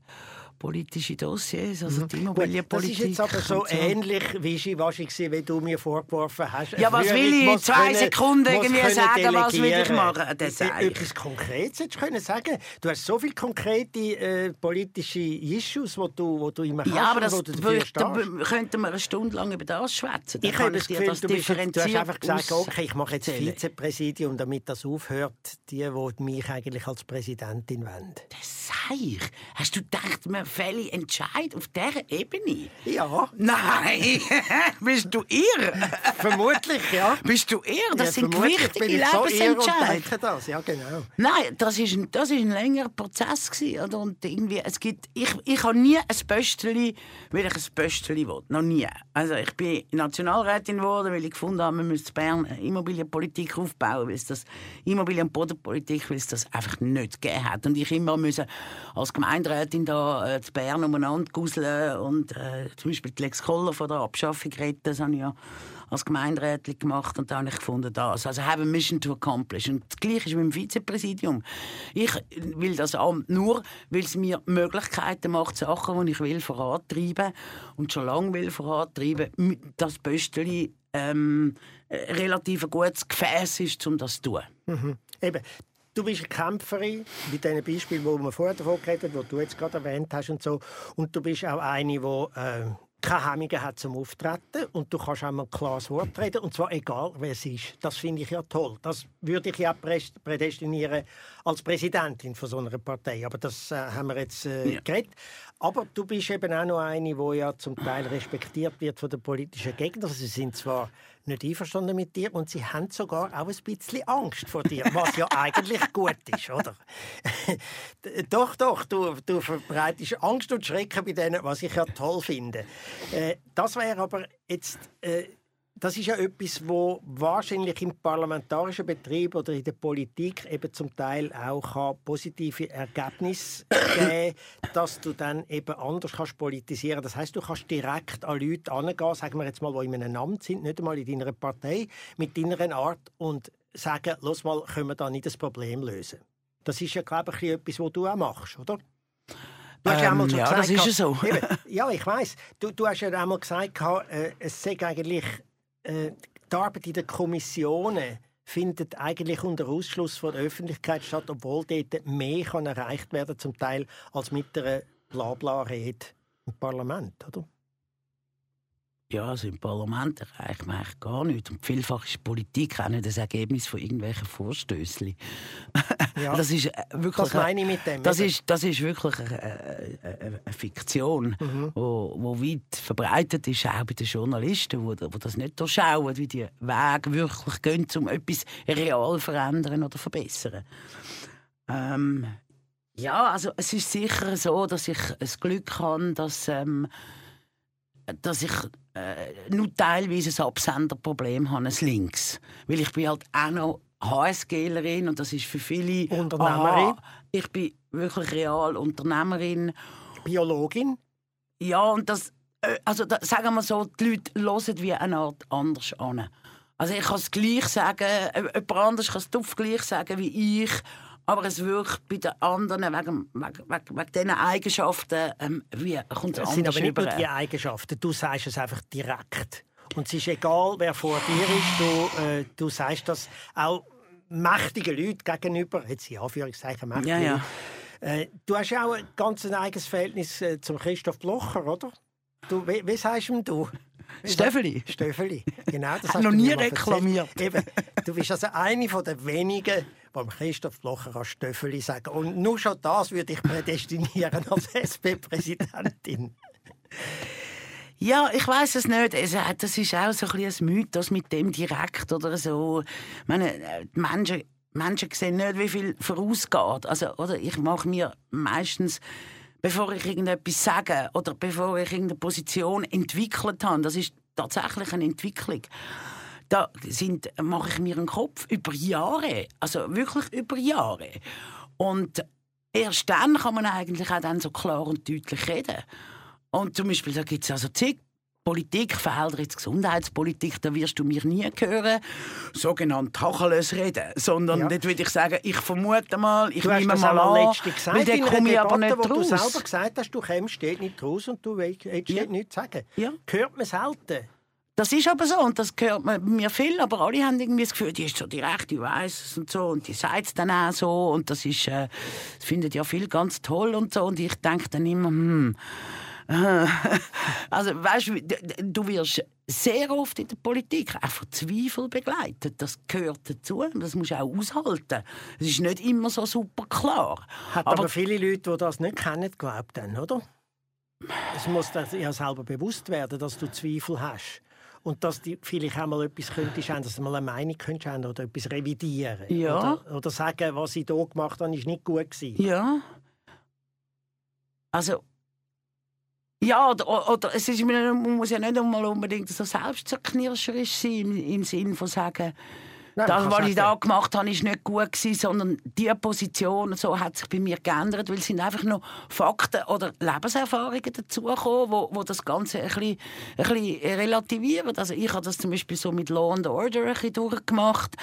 politische Dossiers, also die Gut, Immobilienpolitik. Das ist jetzt aber so so. ähnlich wischiwaschi gewesen, wie du mir vorgeworfen hast. Ja, was will ich in zwei können- Sekunden irgendwie sagen, was will ich machen? Das sag ich. Etwas Konkretes hättest du können sagen. Du hast so viele konkrete äh, politische Issues, die du, wo du immer hast Ja, aber das wo du da könnten wir eine Stunde lang über das schwätzen. Ich habe das Gefühl, du, bist du hast einfach gesagt, okay, ich mache jetzt. Vizepräsidium, damit das aufhört, die, die mich eigentlich als Präsidentin wollen. Das sei ich. Hast du gedacht, wir fällen Entscheid auf dieser Ebene? Ja, Nein! Bist du irr? vermutlich, ja. Bist du irr? Das ja, sind bin ich so das, ja genau. Nein, das ist ein, das ist ein längerer Prozess gewesen, oder? Und irgendwie, es gibt, ich, ich habe nie ein Pösteli, weil ich ein Pösteli will. Noch nie. Also ich bin Nationalrätin geworden, weil ich gefunden habe, man müsste in Bern Immobilienpolitik aufbauen, weil es das Immobilien- und Bodenpolitik, weil es das einfach nicht gegeben hat. Und ich immer müssen als Gemeinderätin da äh, zu Bern umeinander guseln und äh, zum Beispiel die Lex Koller von der Abschaffung retten, das habe ich ja als Gemeinderätin gemacht und da habe ich gefunden, das. Also have a mission to accomplish. Und das Gleiche ist mit dem Vizepräsidium. Ich will das Amt nur, weil es mir Möglichkeiten macht, Sachen, die ich will, vorantreiben und schon lange will vorantreiben, das Bösteli ähm, äh, relativ ein gutes Gefäß ist, um das zu tun. Mhm. Eben, du bist eine Kämpferin, mit diesen Beispielen, die wir vorher davon geredet haben, die du jetzt gerade erwähnt hast und so. Und du bist auch eine, die äh, keine Hemmungen hat zum Auftreten und du kannst auch mal ein klares Wort reden, und zwar egal, wer es ist. Das finde ich ja toll. Das würde ich ja prädestinieren als Präsidentin von so einer Partei. Aber das äh, haben wir jetzt äh, Ja. geredet. Aber du bist eben auch noch eine, die ja zum Teil respektiert wird von den politischen Gegnern. Sie sind zwar nicht einverstanden mit dir und sie haben sogar auch ein bisschen Angst vor dir, was ja eigentlich gut ist, oder? doch, doch, du, du verbreitest Angst und Schrecken bei denen, was ich ja toll finde. Äh, das wäre aber jetzt... Äh, das ist ja etwas, wo wahrscheinlich im parlamentarischen Betrieb oder in der Politik eben zum Teil auch kann positive Ergebnisse geben, dass du dann eben anders kannst politisieren. Das heißt, du kannst direkt an Leute angehen, sagen wir jetzt mal, die in einem Amt sind, nicht einmal in deiner Partei, mit deiner Art und sagen, los mal, können wir da nicht das Problem lösen. Das ist ja, glaube ich, etwas, was du auch machst, oder? Du hast Ähm, einmal so ja, gesagt, das ist ja so. Eben, ja, ich weiß. Du, du hast ja einmal gesagt, äh, es sei eigentlich äh, die Arbeit in den Kommissionen findet eigentlich unter Ausschluss von der Öffentlichkeit statt, obwohl dort mehr kann erreicht werden zum Teil als mit einer Blabla-Rede im Parlament, oder? Ja, also im Parlament erreicht man eigentlich gar nichts. Und vielfach ist Politik auch nicht das Ergebnis von irgendwelchen Vorstößen. Ja. Das ist äh, wirklich... Das meine ich mit dem. Das ist, das ist wirklich eine, eine, Fiktion, Mhm. wo, wo weit verbreitet ist, auch bei den Journalisten, wo, wo das nicht durchschauen, wie die Wege wirklich gehen, um etwas real zu verändern oder verbessern. Ähm, ja, also es ist sicher so, dass ich das Glück habe, dass, ähm, dass ich äh, nur teilweise ein Absenderproblem habe, ein Links. Weil ich bin halt auch noch HSGlerin und das ist für viele... Unternehmerin. Aha, ich bin wirklich real Unternehmerin. Biologin. Ja, und das... äh, Also da, sagen wir so, die Leute hören wie eine Art anders an. Also ich kann es gleich sagen, äh, jemand anderes kann es gleich sagen wie ich, aber es wirkt bei den anderen wegen, wegen, wegen, wegen diesen Eigenschaften ähm, wie kommt es Das sind aber nicht nur rüber. die Eigenschaften. Du sagst es einfach direkt. Und es ist egal, wer vor dir ist. Du, äh, du sagst das auch mächtigen Leuten gegenüber. Jetzt in Anführungszeichen mächtige Ja, ja. Äh, du hast ja auch ein ganz eigenes Verhältnis äh, zum Christoph Blocher, oder? Du, wie, wie sagst du ihm du? Stöffeli. Stöffeli, genau. Das hast noch nie reklamiert. Eben, du bist also eine den wenigen, dem Christoph Blocher als Stöffeli sagen. Und nur schon das würde ich prädestinieren als SP-Präsidentin. Ja, ich weiß es nicht. Es, äh, das ist auch so ein, ein Mythos mit dem direkt oder so. Meine, äh, die Menschen, Menschen sehen nicht, wie viel vorausgeht. Also, oder ich mache mir meistens, bevor ich irgendetwas sage oder bevor ich irgendeine Position entwickelt habe, das ist tatsächlich eine Entwicklung. Da sind, mache ich mir einen Kopf über Jahre, also wirklich über Jahre. Und erst dann kann man eigentlich auch dann so klar und deutlich reden. Und zum Beispiel, da gibt es also zig Politik, jetzt Gesundheitspolitik, da wirst du mir nie hören, sogenannt Tacheles reden, sondern Ja. dort würde ich sagen, ich vermute mal, ich Du nehme mal an, gesagt, weil dann komme ich aber nicht wo du raus. selber gesagt hast, du kommst nicht raus und du willst willst Ja. nichts sagen. Ja. Hört man selten. Das ist aber so und das gehört mir viel, aber alle haben irgendwie das Gefühl, die ist so direkt, die weiß es und so und die sagt es dann auch so und das ist, äh, das findet ja viel ganz toll und so und ich denke dann immer, hm, äh, also weißt du, du wirst sehr oft in der Politik auch von Zweifel begleitet. Das gehört dazu. Das musst du auch aushalten. Es ist nicht immer so super klar. Hat aber, viele Leute, die das nicht kennen, glaubt dann, oder? Es muss dir ja selber bewusst werden, dass du Zweifel hast. Und dass du vielleicht auch mal etwas könntest, ändern, dass du mal eine Meinung könntest ändern oder etwas revidieren. Ja. Oder, oder sagen, was ich hier gemacht habe, ist nicht gut gewesen. Ja. Also. Ja, oder, oder es ist, man muss ja nicht einmal unbedingt so selbstzerknirscherisch sein, im, im Sinne von sagen, Nein, das, was ich da gemacht habe, ist nicht gut gewesen, sondern die Position so hat sich bei mir geändert, weil es sind einfach noch Fakten oder Lebenserfahrungen dazugekommen, wo, wo das Ganze ein bisschen, ein bisschen relativieren. Also ich habe das zum Beispiel so mit Law and Order ein bisschen durchgemacht.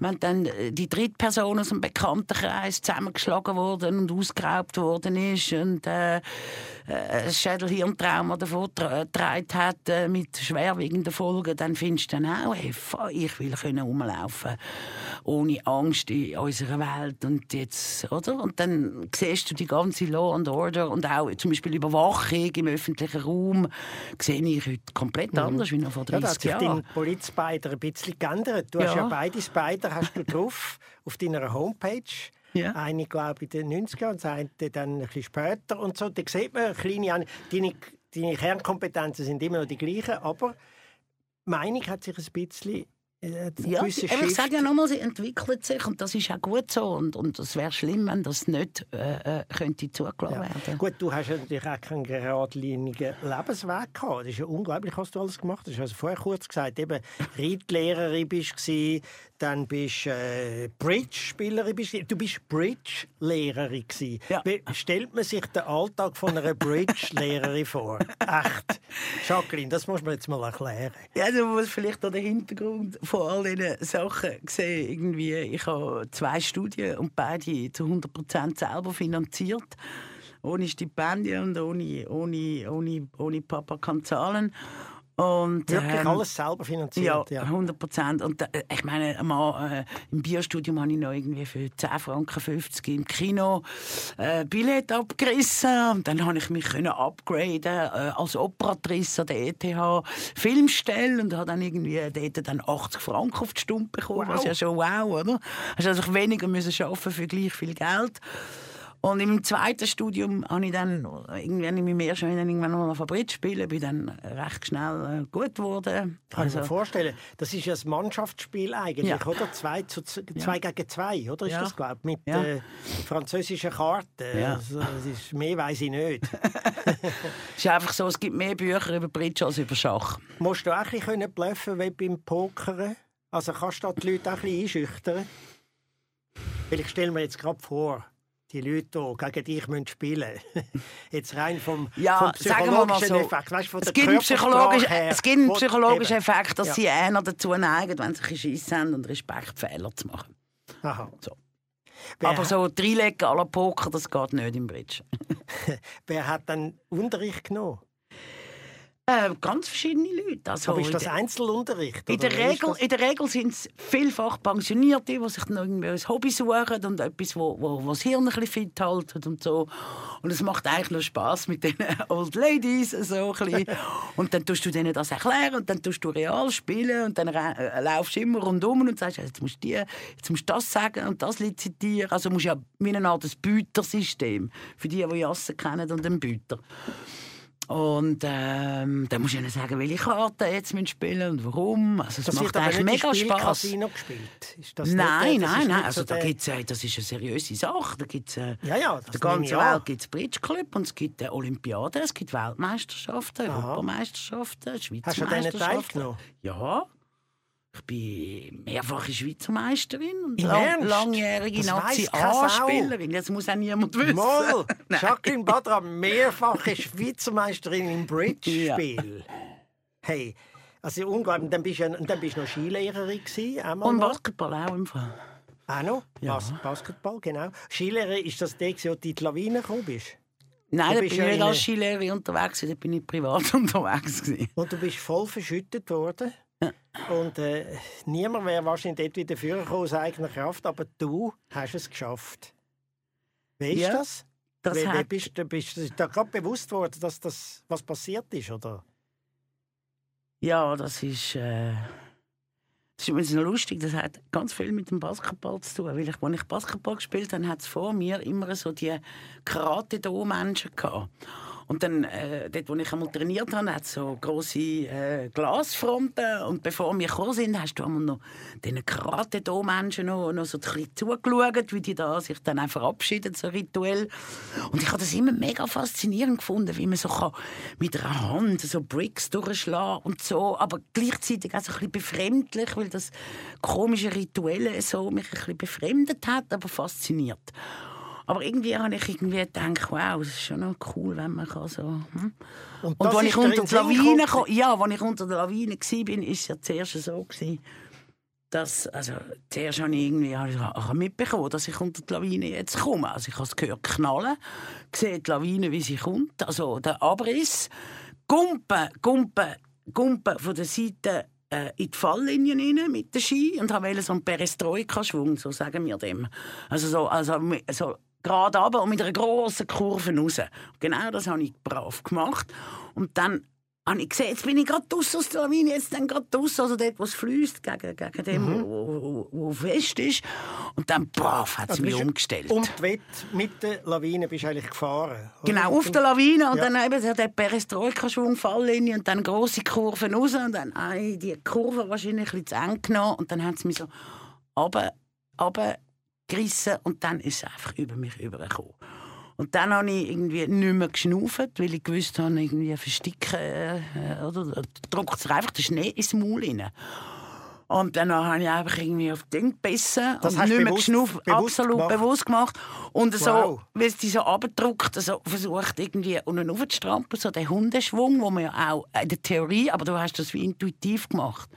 Wenn dann äh, die dritte Person aus einem Bekanntenkreis zusammengeschlagen worden und ausgeraubt worden ist und äh, äh, ein Schädelhirntrauma davon tra- getragen hat äh, mit schwerwiegenden Folgen, dann findest du dann auch, hey, ich will können rumlaufen ohne Angst in unserer Welt und jetzt, oder? Und dann siehst du die ganze Law and Order und auch zum Beispiel Überwachung im öffentlichen Raum sehe ich heute komplett anders wie noch vor Mhm. Ja, da hat 30 sich Jahren. dein Polizspider ein bisschen geändert. Du hast Ja. ja beide Spider hast du drauf auf deiner Homepage. Ja. Eine, glaube ich, in den 90er und das eine dann ein bisschen später. Und so. Da sieht man, kleine, An- deine, deine Kernkompetenzen sind immer noch die gleichen, aber die Meinung hat sich ein bisschen Ja, gewisse aber ich sage ja nochmal, sie entwickelt sich und das ist auch gut so. Und, und es wäre schlimm, wenn das nicht äh, äh, könnte zugelassen Ja. werden. Gut, du hast ja natürlich auch keinen geradlinigen Lebensweg gehabt. Das ist ja unglaublich, was du alles gemacht hast. Also vorher kurz gesagt, eben Reitlehrerin bist du, dann bist äh, Bridge-Spielerin du. Bist Bridge-Lehrerin. Ja. Wie stellt man sich den Alltag von einer Bridge-Lehrerin vor? Echt, Jacqueline, das muss man jetzt mal erklären. Ja, du musst vielleicht auch den Hintergrund von all diesen Sachen sehen. Irgendwie, ich habe zwei Studien und beide zu 100% selber finanziert. Ohne Stipendien und ohne, ohne, ohne, ohne Papa kann zahlen. Und, Wirklich ähm, alles selber finanziert. Ja, 100 Prozent. Und äh, ich meine, einmal, äh, im Biostudium habe ich noch irgendwie für 10 Franken 50 im Kino äh, Billett abgerissen. Und dann habe ich mich können upgraden äh, als Operatrice an der ETH Filmstelle und habe dann irgendwie dort dann 80 Franken auf die Stunde bekommen. Wow. Was ja schon wow, oder? Hast also weniger müssen arbeiten für gleich viel Geld. Und im zweiten Studium habe ich dann irgendwann in meinem ersten Jahr irgendwann noch auf Bridge spielen, bin dann recht schnell äh, gut geworden. Kann ich mir vorstellen. Das ist ja ein Mannschaftsspiel eigentlich, Ja. oder? Zwei, zu, zwei gegen zwei, oder? Ist Ja. das, glaube ich, mit Ja. äh, französischen Karten. Ja. Also, das ist, mehr weiß ich nicht. Es ist einfach so, es gibt mehr Bücher über Bridge als über Schach. Musst du auch ein bisschen bluffen wie beim Pokern? Also kannst du die Leute auch ein bisschen einschüchtern? Weil ich stelle mir jetzt gerade vor, die Leute hier gegen dich müssen spielen Jetzt rein vom, Ja, vom sagen wir mal psychologischen so. Effekt. Weißt, von Es gibt, einen psychologisch, es gibt einen psychologischen. Effekt, dass Ja. sie eher dazu neigen, wenn sie Schiss haben und Respektfehler zu machen. Aha. So. Aber so à la Poker, das geht nicht im Bridge. wer hat dann Unterricht genommen? Äh, ganz verschiedene Leute. Also Aber ist das Einzelunterricht? In der, Regel, das? in der Regel sind es vielfach Pensionierte, die sich noch irgendwie ein Hobby suchen und etwas, wo, wo, wo das Hirn ein bisschen fit halten und so. Und es macht eigentlich nur Spass mit den Old Ladies so ein bisschen. Und dann tust du denen das erklären und dann tust du real spielen und dann äh, laufst du immer rundum und sagst, jetzt musst du die, jetzt musst du das sagen und das lizitieren. Also musst du ja wie eine Art Bütersystem für die, die Jassen kennen und den Büter. Und ähm, dann musst du ihnen sagen, welche Karten jetzt spielen und warum. Also es das macht eigentlich nicht mega Spaß. Spielcasino gespielt. Ist das nicht, Nein, äh, das nein, nicht nein. so Also da der- gibt's, äh, das ist eine seriöse Sache. Da gibt's, äh, Ja, ja, das der ich ganzen an. Welt gibt es Bridge Club und es gibt äh, Olympiaden, es gibt Weltmeisterschaften, Europameisterschaften, Schweizer Hast du an denen Meisterschaften. teilgenommen? Ja. Ich bin mehrfache Schweizer Meisterin und lang, langjährige Das weiss Nazi keine Sau. A-Spielerin. Das muss auch niemand wissen. Nein. Jacqueline Badra, mehrfache Schweizer Meisterin im Bridge-Spiel. Hey, also unglaublich. Und dann bist du, ja- und dann bist du noch Skilehrerin gewesen, einmal Und. Basketball auch im Fall. Auch noch? Ja. Bas Basketball, genau. Skilehrerin, ist das der, wo du in die Lawine gekommen bist? Nein, da bin ich ja nicht als Skilehrerin unterwegs, da bin ich privat unterwegs. Und du bist voll verschüttet worden. Und äh, niemand wäre wahrscheinlich dort wieder vorgekommen aus eigener Kraft, aber du hast es geschafft. Wie ist Ja, das? Das wie, hat, bist du bist du da gerade bewusst worden, dass das was passiert ist, oder? ja, das ist, äh, das ist übrigens noch lustig. Das hat ganz viel mit dem Basketball zu tun. Weil ich, als ich Basketball gespielt habe, hat es vor mir immer so die Karate-Do-Menschen gehabt. Und dann, äh, dort, wo ich einmal trainiert habe, hat so grosse äh, Glasfronten. Und bevor wir gekommen sind, hast du einmal noch diesen Karate-Do-Menschen noch, noch so ein zugeschaut, wie die da sich dann auch verabschieden, so rituell. Und ich habe das immer mega faszinierend gefunden, wie man so kann mit einer Hand so Bricks durchschlagen und so, aber gleichzeitig auch so ein bisschen befremdlich, weil das komische Rituelle so mich ein bisschen befremdet hat, aber fasziniert. Aber irgendwie habe ich irgendwie gedacht, wow, es ist schon noch cool, wenn man kann so... Hm? Und das als ich unter Sinn Lawine kam, ja, als ich unter der Lawine war, bin, ist es ja zuerst so gewesen, dass, also, zuerst habe ich irgendwie habe ich mitbekommen, dass ich unter die Lawine jetzt komme. Also ich habe es gehört knallen, sehe die Lawine, wie sie kommt, also der Abriss, Gumpen, Gumpen, Gumpen von der Seite äh, in die Falllinien rein mit dem Ski und habe so einen Perestroika-Schwung, so sagen wir dem. Also so, also, so gerade runter und mit einer grossen Kurve raus. Genau das habe ich brav gemacht. Und dann habe ich gesehen, jetzt bin ich gerade draussen aus der Lawine, jetzt dann gerade draussen, also dort, wo es fließt, gegen, gegen dem, wo, wo, wo fest ist. Und dann, brav, hat sie mich umgestellt. Um die Wette mit der Lawine bist du eigentlich gefahren. oder? Genau, auf der Lawine und Ja. dann eben so der Perestroika-Schwung, Falllinie und dann grosse Kurven raus und dann habe die Kurve wahrscheinlich ein bisschen zu eng genommen und dann hat es mich so runter, runtergerissen und dann ist es einfach über mich rübergekommen. Und dann habe ich irgendwie nicht mehr geschnauft, weil ich gewusst habe, irgendwie versticken, äh, oder drückt sich einfach der Schnee ins Maul rein. Und dann habe ich einfach irgendwie auf den Ding gebissen Das und nicht mehr geschnauft, absolut gemacht? bewusst gemacht. Und so, Wow. weil es dich so abgedruckt, so versucht irgendwie unten aufzustrampeln, so den Hundeschwung, wo man ja auch in der Theorie, aber du hast das wie intuitiv gemacht.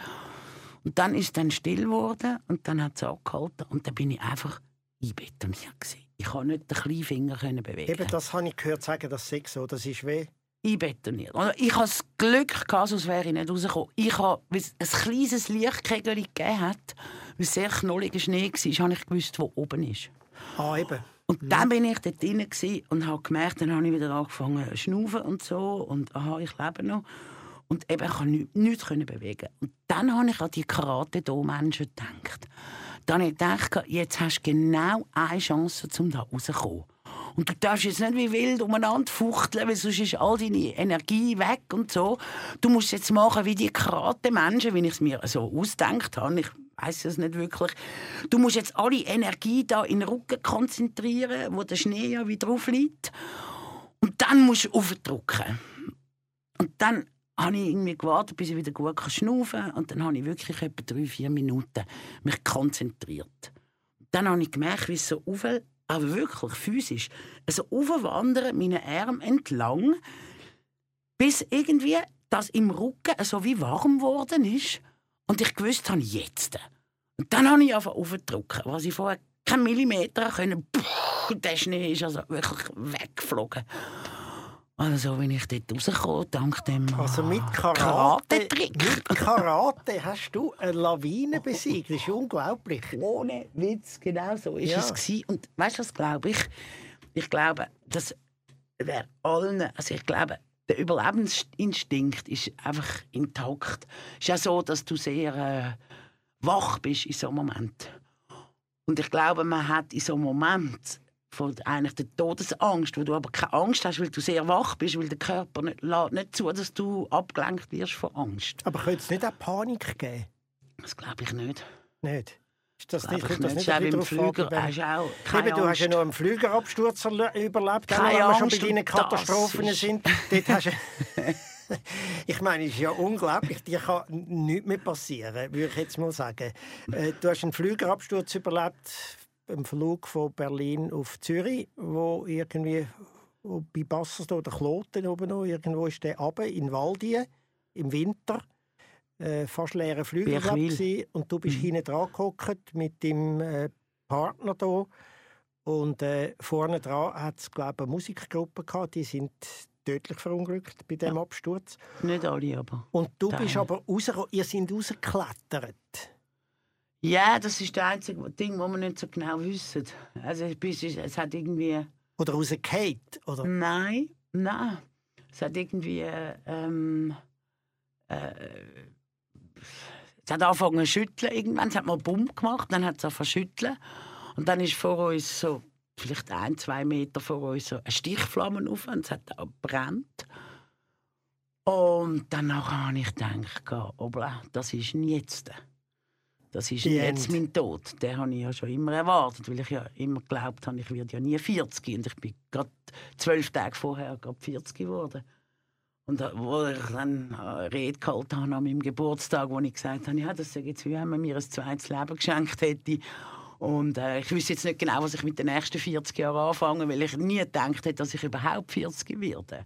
Und dann ist es dann still geworden und dann hat es angehalten und dann bin ich einfach einbetoniert gewesen. Ich konnte nicht den kleinen Finger können bewegen. Eben, das habe ich gehört sagen, das sei so. Das ist weh. einbetoniert. Und ich hatte das Glück, gehabt, sonst wäre ich nicht rausgekommen. Ich habe, weil es ein kleines Lichtkegel gegeben hat, weil es sehr knolliger Schnee war, habe ich gewusst, wo oben ist. Ah, eben. Und dann bin ich dort drin und habe gemerkt, dann habe ich wieder angefangen zu schnaufen und so. Und aha, ich lebe noch. Und eben, ich konnte nichts, nichts bewegen. Und dann habe ich an die Karate-Do-Menschen gedacht. Dann habe ich gedacht, jetzt hast du genau eine Chance, um da rauszukommen. Und du darfst jetzt nicht wie wild umeinander fuchteln, weil sonst ist all deine Energie weg und so. Du musst jetzt machen wie die Karate-Menschen, wie ich es mir so ausgedacht habe. Ich weiß es nicht wirklich. Du musst jetzt alle Energie da in den Rücken konzentrieren, wo der Schnee ja wieder drauf liegt. Und dann musst du aufdrücken. Und dann habe ich irgendwie gewartet, bis ich wieder gut schnaufen kann. Und dann habe ich wirklich etwa drei, vier Minuten mich konzentriert. Dann habe ich gemerkt, wie es so auf, aber wirklich physisch, also aufwandern, meine Arme entlang, bis irgendwie das im Rücken so wie warm geworden ist. Und ich gewusst habe, jetzt. Und dann habe ich einfach aufgedrückt, was ich vorher keinen Millimeter können. Puh, der Schnee ist also wirklich weggeflogen. Also so bin ich dort rausgekommen, dank dem Also mit Karate, Karate-Trick. mit Karate hast du eine Lawine besiegt. Das ist unglaublich. Ohne Witz, genau so ist Ja. es gewesen. Und weißt du, was glaube ich? Ich glaube, das wäre allen, also ich glaube, der Überlebensinstinkt ist einfach intakt. Es ist ja so, dass du sehr äh, wach bist in so einem Moment. Und ich glaube, man hat in so einem Moment von eigentlich der Todesangst, wo du aber keine Angst hast, weil du sehr wach bist, weil der Körper nicht, lässt nicht zu, dass du abgelenkt wirst von Angst. Aber könnte es nicht auch Panik geben? Das glaube ich nicht. Nicht? Ist das nicht, ich das nicht. auch im Flüger hast du auch keine Eben, du hast ja noch einen Flügerabsturz erle- überlebt, Keine wenn wir schon bei deinen Katastrophen sind. Dort hast ich meine, es ist ja unglaublich, dir kann nichts mehr passieren, würde ich jetzt mal sagen. Äh, Du hast einen Flügerabsturz überlebt im Flug von Berlin auf Zürich, wo irgendwie bei Bassers oder Kloten oben noch, irgendwo ist der runter, in Waldie. im Winter, äh, fast Flügel Birchwil. gewesen, und du bist hinten dran gehockt mit deinem äh, Partner da und äh, vorne dran hat es glaube eine Musikgruppe gehabt, die sind tödlich verunglückt bei dem Absturz. Nicht alle, aber. Und du Teil. bist aber raus, ihr seid rausgeklettert. Ja, das ist das einzige Ding, das wir nicht so genau wissen. Also, es hat irgendwie. Oder rausgefallen, oder? Nein, nein. Es hat irgendwie. Ähm, äh, es hat angefangen zu schütteln. Irgendwann es hat mal Bumm gemacht, dann hat es angefangen zu schütteln. Und dann ist vor uns so, vielleicht ein, zwei Meter vor uns, so eine Stichflamme auf und es hat gebrannt. Und danach habe ich gedacht, obla, das ist jetzt. Das ist Die jetzt End. mein Tod. Den habe ich ja schon immer erwartet, weil ich ja immer geglaubt habe, ich werde ja nie 40. Und ich bin gerade zwölf Tage vorher gerade 40 geworden. Und da- wo ich dann eine Rede gehalten habe an meinem Geburtstag, wo ich gesagt habe, ja, das sei jetzt wie wenn man mir ein zweites Leben geschenkt hätte. Und äh, ich wüsste jetzt nicht genau, was ich mit den nächsten 40 Jahren anfange, weil ich nie gedacht hätte, dass ich überhaupt 40 werde.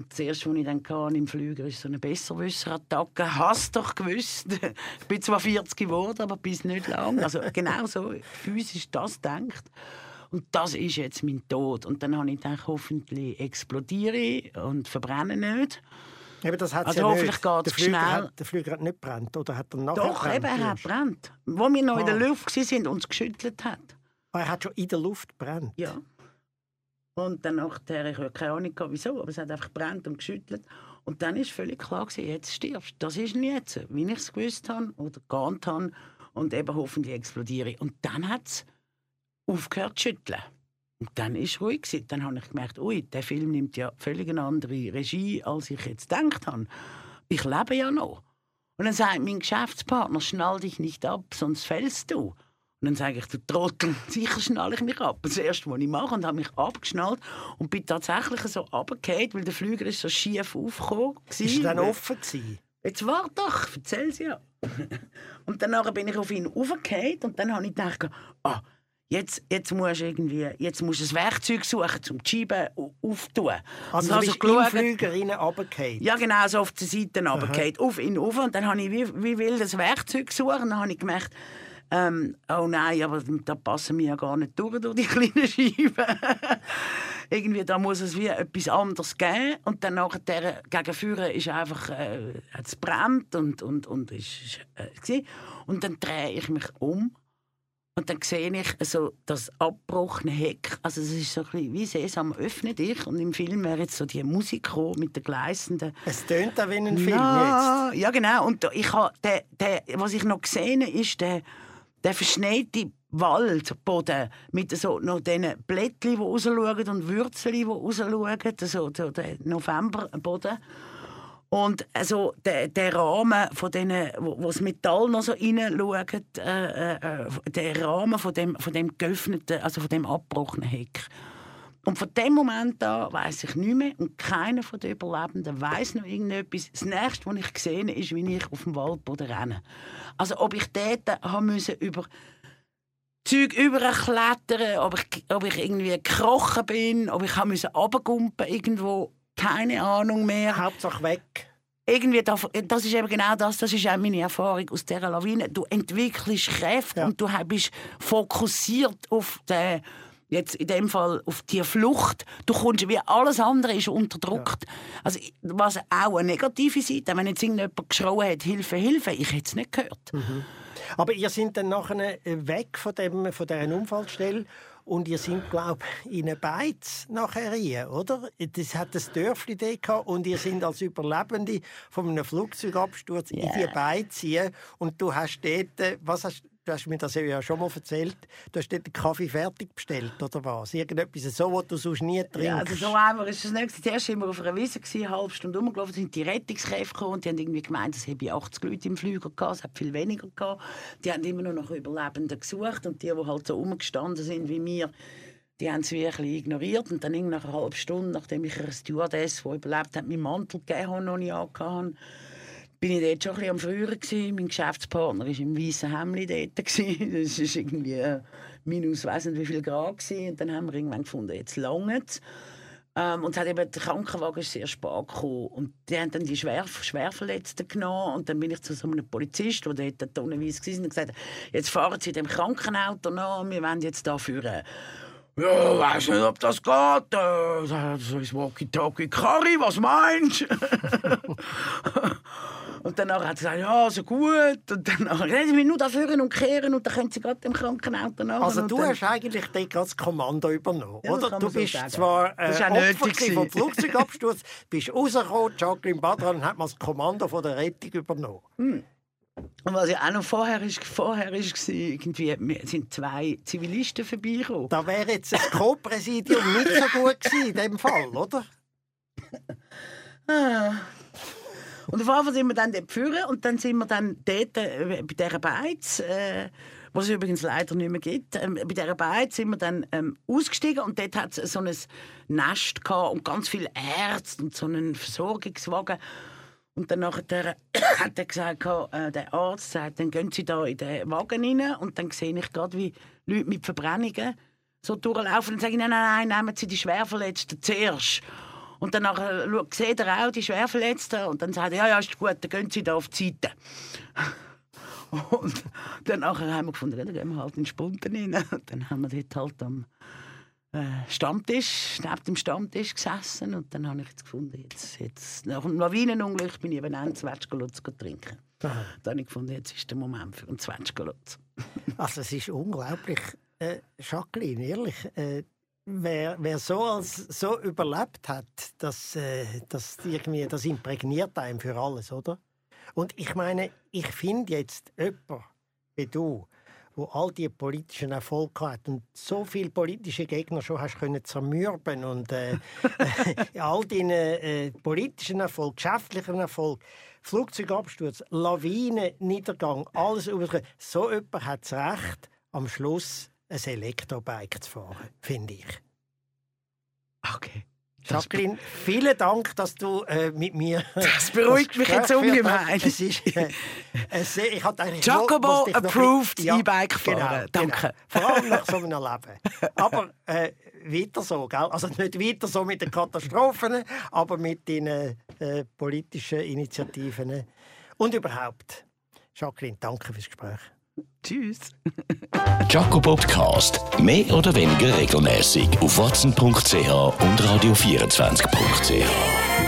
Und zuerst, als ich dann kam, im Flüger ist so eine Besserwisserattacke. Hast doch gewusst. ich bin zwar 40 geworden, aber bis nicht lang. Also genau so physisch das denkt. Und das ist jetzt mein Tod. Und dann habe ich gedacht, hoffentlich explodiere ich und verbrenne nicht. Eben, das hat's Also ja hoffentlich der Flüger schnell. Hat, der Flüger hat nicht brennt, oder hat er nachher Doch, eben, er hat brennt. Wo wir noch in der Ah. Luft waren und uns geschüttelt hat. Ah, Er hat schon in der Luft brennt. Ja. Und dann nachher, ich habe keine Ahnung, wieso, aber es hat einfach gebrannt und geschüttelt. Und dann ist völlig klar gewesen, jetzt stirbst. Das ist ihn jetzt, wie ich es gewusst habe oder geahnt habe. Und eben hoffentlich explodiere ich. Und dann hat es aufgehört zu schütteln. Und dann es ruhig. gewesen. Dann habe ich gemerkt, ui, der Film nimmt ja völlig eine andere Regie, als ich jetzt gedacht habe. Ich lebe ja noch. Und dann sagt mein Geschäftspartner, schnall dich nicht ab, sonst fällst du. Und dann sage ich, du Trottel, sicher schnalle ich mich ab. Das erste, was ich mache, und habe mich abgeschnallt und bin tatsächlich so runtergefallen, weil der Flüger ist so schief aufgekommen. Ist er dann offen gewesen? Jetzt warte doch, erzähl's ja. und danach bin ich auf ihn aufgefallen und dann habe ich gedacht, ah, jetzt, jetzt musst du irgendwie, jetzt musst du ein Werkzeug suchen, um die Scheibe au- aufzutun. Also Und du bist im geschaut- Flüger rein runtergefallen. ja, genau, so auf die Seite runtergefallen, auf ihn rauf. Und dann habe ich wie, wie wild das Werkzeug gesucht. Und dann habe ich gemerkt, ähm, oh nein, aber da passen wir ja gar nicht durch, durch die kleinen Scheiben. Irgendwie, da muss es wie etwas anderes geben. Und dann nachher gegen Führer ist einfach, äh, hat es brennt und, und, und ist, äh. Und dann drehe ich mich um. Und dann sehe ich so das abgebrochene Heck. Also es ist so ein bisschen wie Sesam, öffne dich. Und im Film wäre jetzt so die Musik gekommen mit den gleißenden Es tönt auch wie ein Film jetzt. ja, ja, genau. Und da- ich ha, der, der, was ich noch gesehen habe, ist der, der verschneite Waldboden mit so noch diesen Blättchen, die rausschauen und Würzeln, die rausschauen. So, der Novemberboden. Und also der, der Rahmen von denen, wo, wo das Metall noch so reinschaut, äh, äh, der Rahmen von dem, von dem geöffneten, also von dem abgebrochenen Heck. Und von dem Moment an weiß ich nicht mehr und keiner von den Überlebenden weiß noch irgendetwas. Das nächste, was ich gesehen habe, ist, wie ich auf dem Waldboden renne. Also ob ich dort haben müssen über Zeug überklettern, ob ich, ob ich irgendwie gekrochen bin, ob ich haben müssen runtergumpen irgendwo, keine Ahnung mehr Hauptsache weg. irgendwie, da- das ist eben genau das, das ist auch meine Erfahrung aus dieser Lawine. Du entwickelst Kräfte Ja. und du bist fokussiert auf den, jetzt in dem Fall auf die Flucht. Du kommst, wie alles andere ist unterdrückt. Also, was auch eine negative Seite, wenn jetzt irgendjemand geschrien hat, Hilfe, Hilfe, ich hätte es nicht gehört. Aber ihr seid dann nachher äh, weg von, dem, von dieser Unfallstelle und ihr seid, glaube ich, in eine Beiz nachher rein, oder? Das hat ein Dörfli gehabt und ihr seid als Überlebende von einem Flugzeugabsturz in die Beiz rein und du hast dort, äh, was hast Du hast mir das ja schon mal erzählt. Du hast den Kaffee fertig bestellt, oder was? Irgendetwas so, was du sonst nie trinkst. Ja, also so einfach ist es nicht. Zuerst waren wir auf einer Wiese, eine halbe Stunde rumgelaufen, sind die Rettungskräfte gekommen und die haben irgendwie gemeint, es hätte 80 Leute im Flüger gehabt, es hat viel weniger gehabt. Die haben immer nur nach Überlebenden gesucht und die, die halt so rumgestanden sind wie mir, die haben es bisschen ignoriert. Und dann nach einer halben Stunde, nachdem ich einer Stewardess, die überlebt hat, meinen Mantel gegeben habe, noch nicht angehabt bin ich dort schon ein bisschen am Früher gewesen. Mein Geschäftspartner war im weißen Hemd dort. gewesen. Das war irgendwie äh, minus weiss nicht wie viel Grad. Gewesen. Und dann haben wir irgendwann gefunden, jetzt langt Ähm, und es hat eben, der Krankenwagen ist sehr spät gekommen. Und die haben dann die schwer, Schwerverletzten genommen. Und dann bin ich zu so einem Polizist, der dort tonnenweise war, und gesagt, jetzt fahren Sie in dem Krankenauto noch, wir wollen jetzt da führen. Ja, weiß nicht, ob das geht. Äh, so ist Walkie-Talkie. Kari, was meinst du? und dann hat er gesagt, ja, so gut. Und dann reden wir nur da führen und kehren und dann können sie gerade im Krankenauto nach. Also du hast eigentlich dort das Kommando übernommen, Ja, oder? Du so bist sagen. zwar äh, Das Opfer vom. Flugzeugabsturz, bist rausgekommen, Jacqueline Badran hat mal das Kommando von der Rettung übernommen. Und was ja auch noch vorher ist, vorher ist war, irgendwie sind zwei Zivilisten vorbeigekommen. Da wäre jetzt das Co-Präsidium nicht so gut gewesen in dem Fall, oder? Ah. Und auf einmal sind wir dann dort führen und dann sind wir dann dort äh, bei dieser Beiz, äh, was es übrigens leider nicht mehr gibt, ähm, bei dieser Beiz sind wir dann ähm, ausgestiegen und dort hat es so ein Nest und ganz viele Ärzte und so einen Versorgungswagen. Und dann hat er gesagt, äh, der Arzt sagt, dann gehen Sie da in den Wagen rein und dann sehe ich gerade, wie Leute mit Verbrennungen so durchlaufen und sagen, nein, nein, nein, nehmen Sie die Schwerverletzten zuerst. Und dann schau- sieht er auch die Schwerverletzten und dann sagt er, ja, ja, ist gut, dann gehen Sie da auf die Seite. Und dann nachher haben wir gefunden, ja, dann gehen wir halt in Spunten rein. Und dann haben wir dort halt am äh, Stammtisch, neben dem Stammtisch gesessen und dann habe ich jetzt gefunden, jetzt, jetzt nach dem Lawinenunglück bin ich eben einen Zwetschgenlutz trinken. Dann habe ich gefunden, jetzt ist der Moment für einen Zwetschgenlutz. Also es ist unglaublich, äh, Jacqueline, ehrlich. Äh, wer, wer so, als, so überlebt hat, das, äh, das, irgendwie, das imprägniert einem für alles, oder? Und ich meine, ich finde jetzt jemanden wie du, wo all die politischen Erfolge hat und so viele politische Gegner schon hast können zermürben und äh, all deine äh, politischen Erfolg, geschäftlichen Erfolg, Flugzeugabsturz, Lawinen, Niedergang, alles über so jemand hat das Recht, am Schluss ein Elektrobike zu fahren, finde ich. Okay. Jacqueline, vielen Dank, dass du äh, mit mir. Das beruhigt mich jetzt ungemein. Es ist, äh, sehr- ich hatte eigentlich Jacobo noch- approved E-Bike fahren. Genau, Danke. Genau. Vor allem nach so einem Leben. Aber äh, weiter so, gell? Also nicht weiter so mit den Katastrophen, aber mit den äh, politischen Initiativen und überhaupt. Jacqueline, danke fürs Gespräch. Tschüss. Jaco Podcast. Mehr oder weniger regelmäßig auf watson.ch und radio24.ch.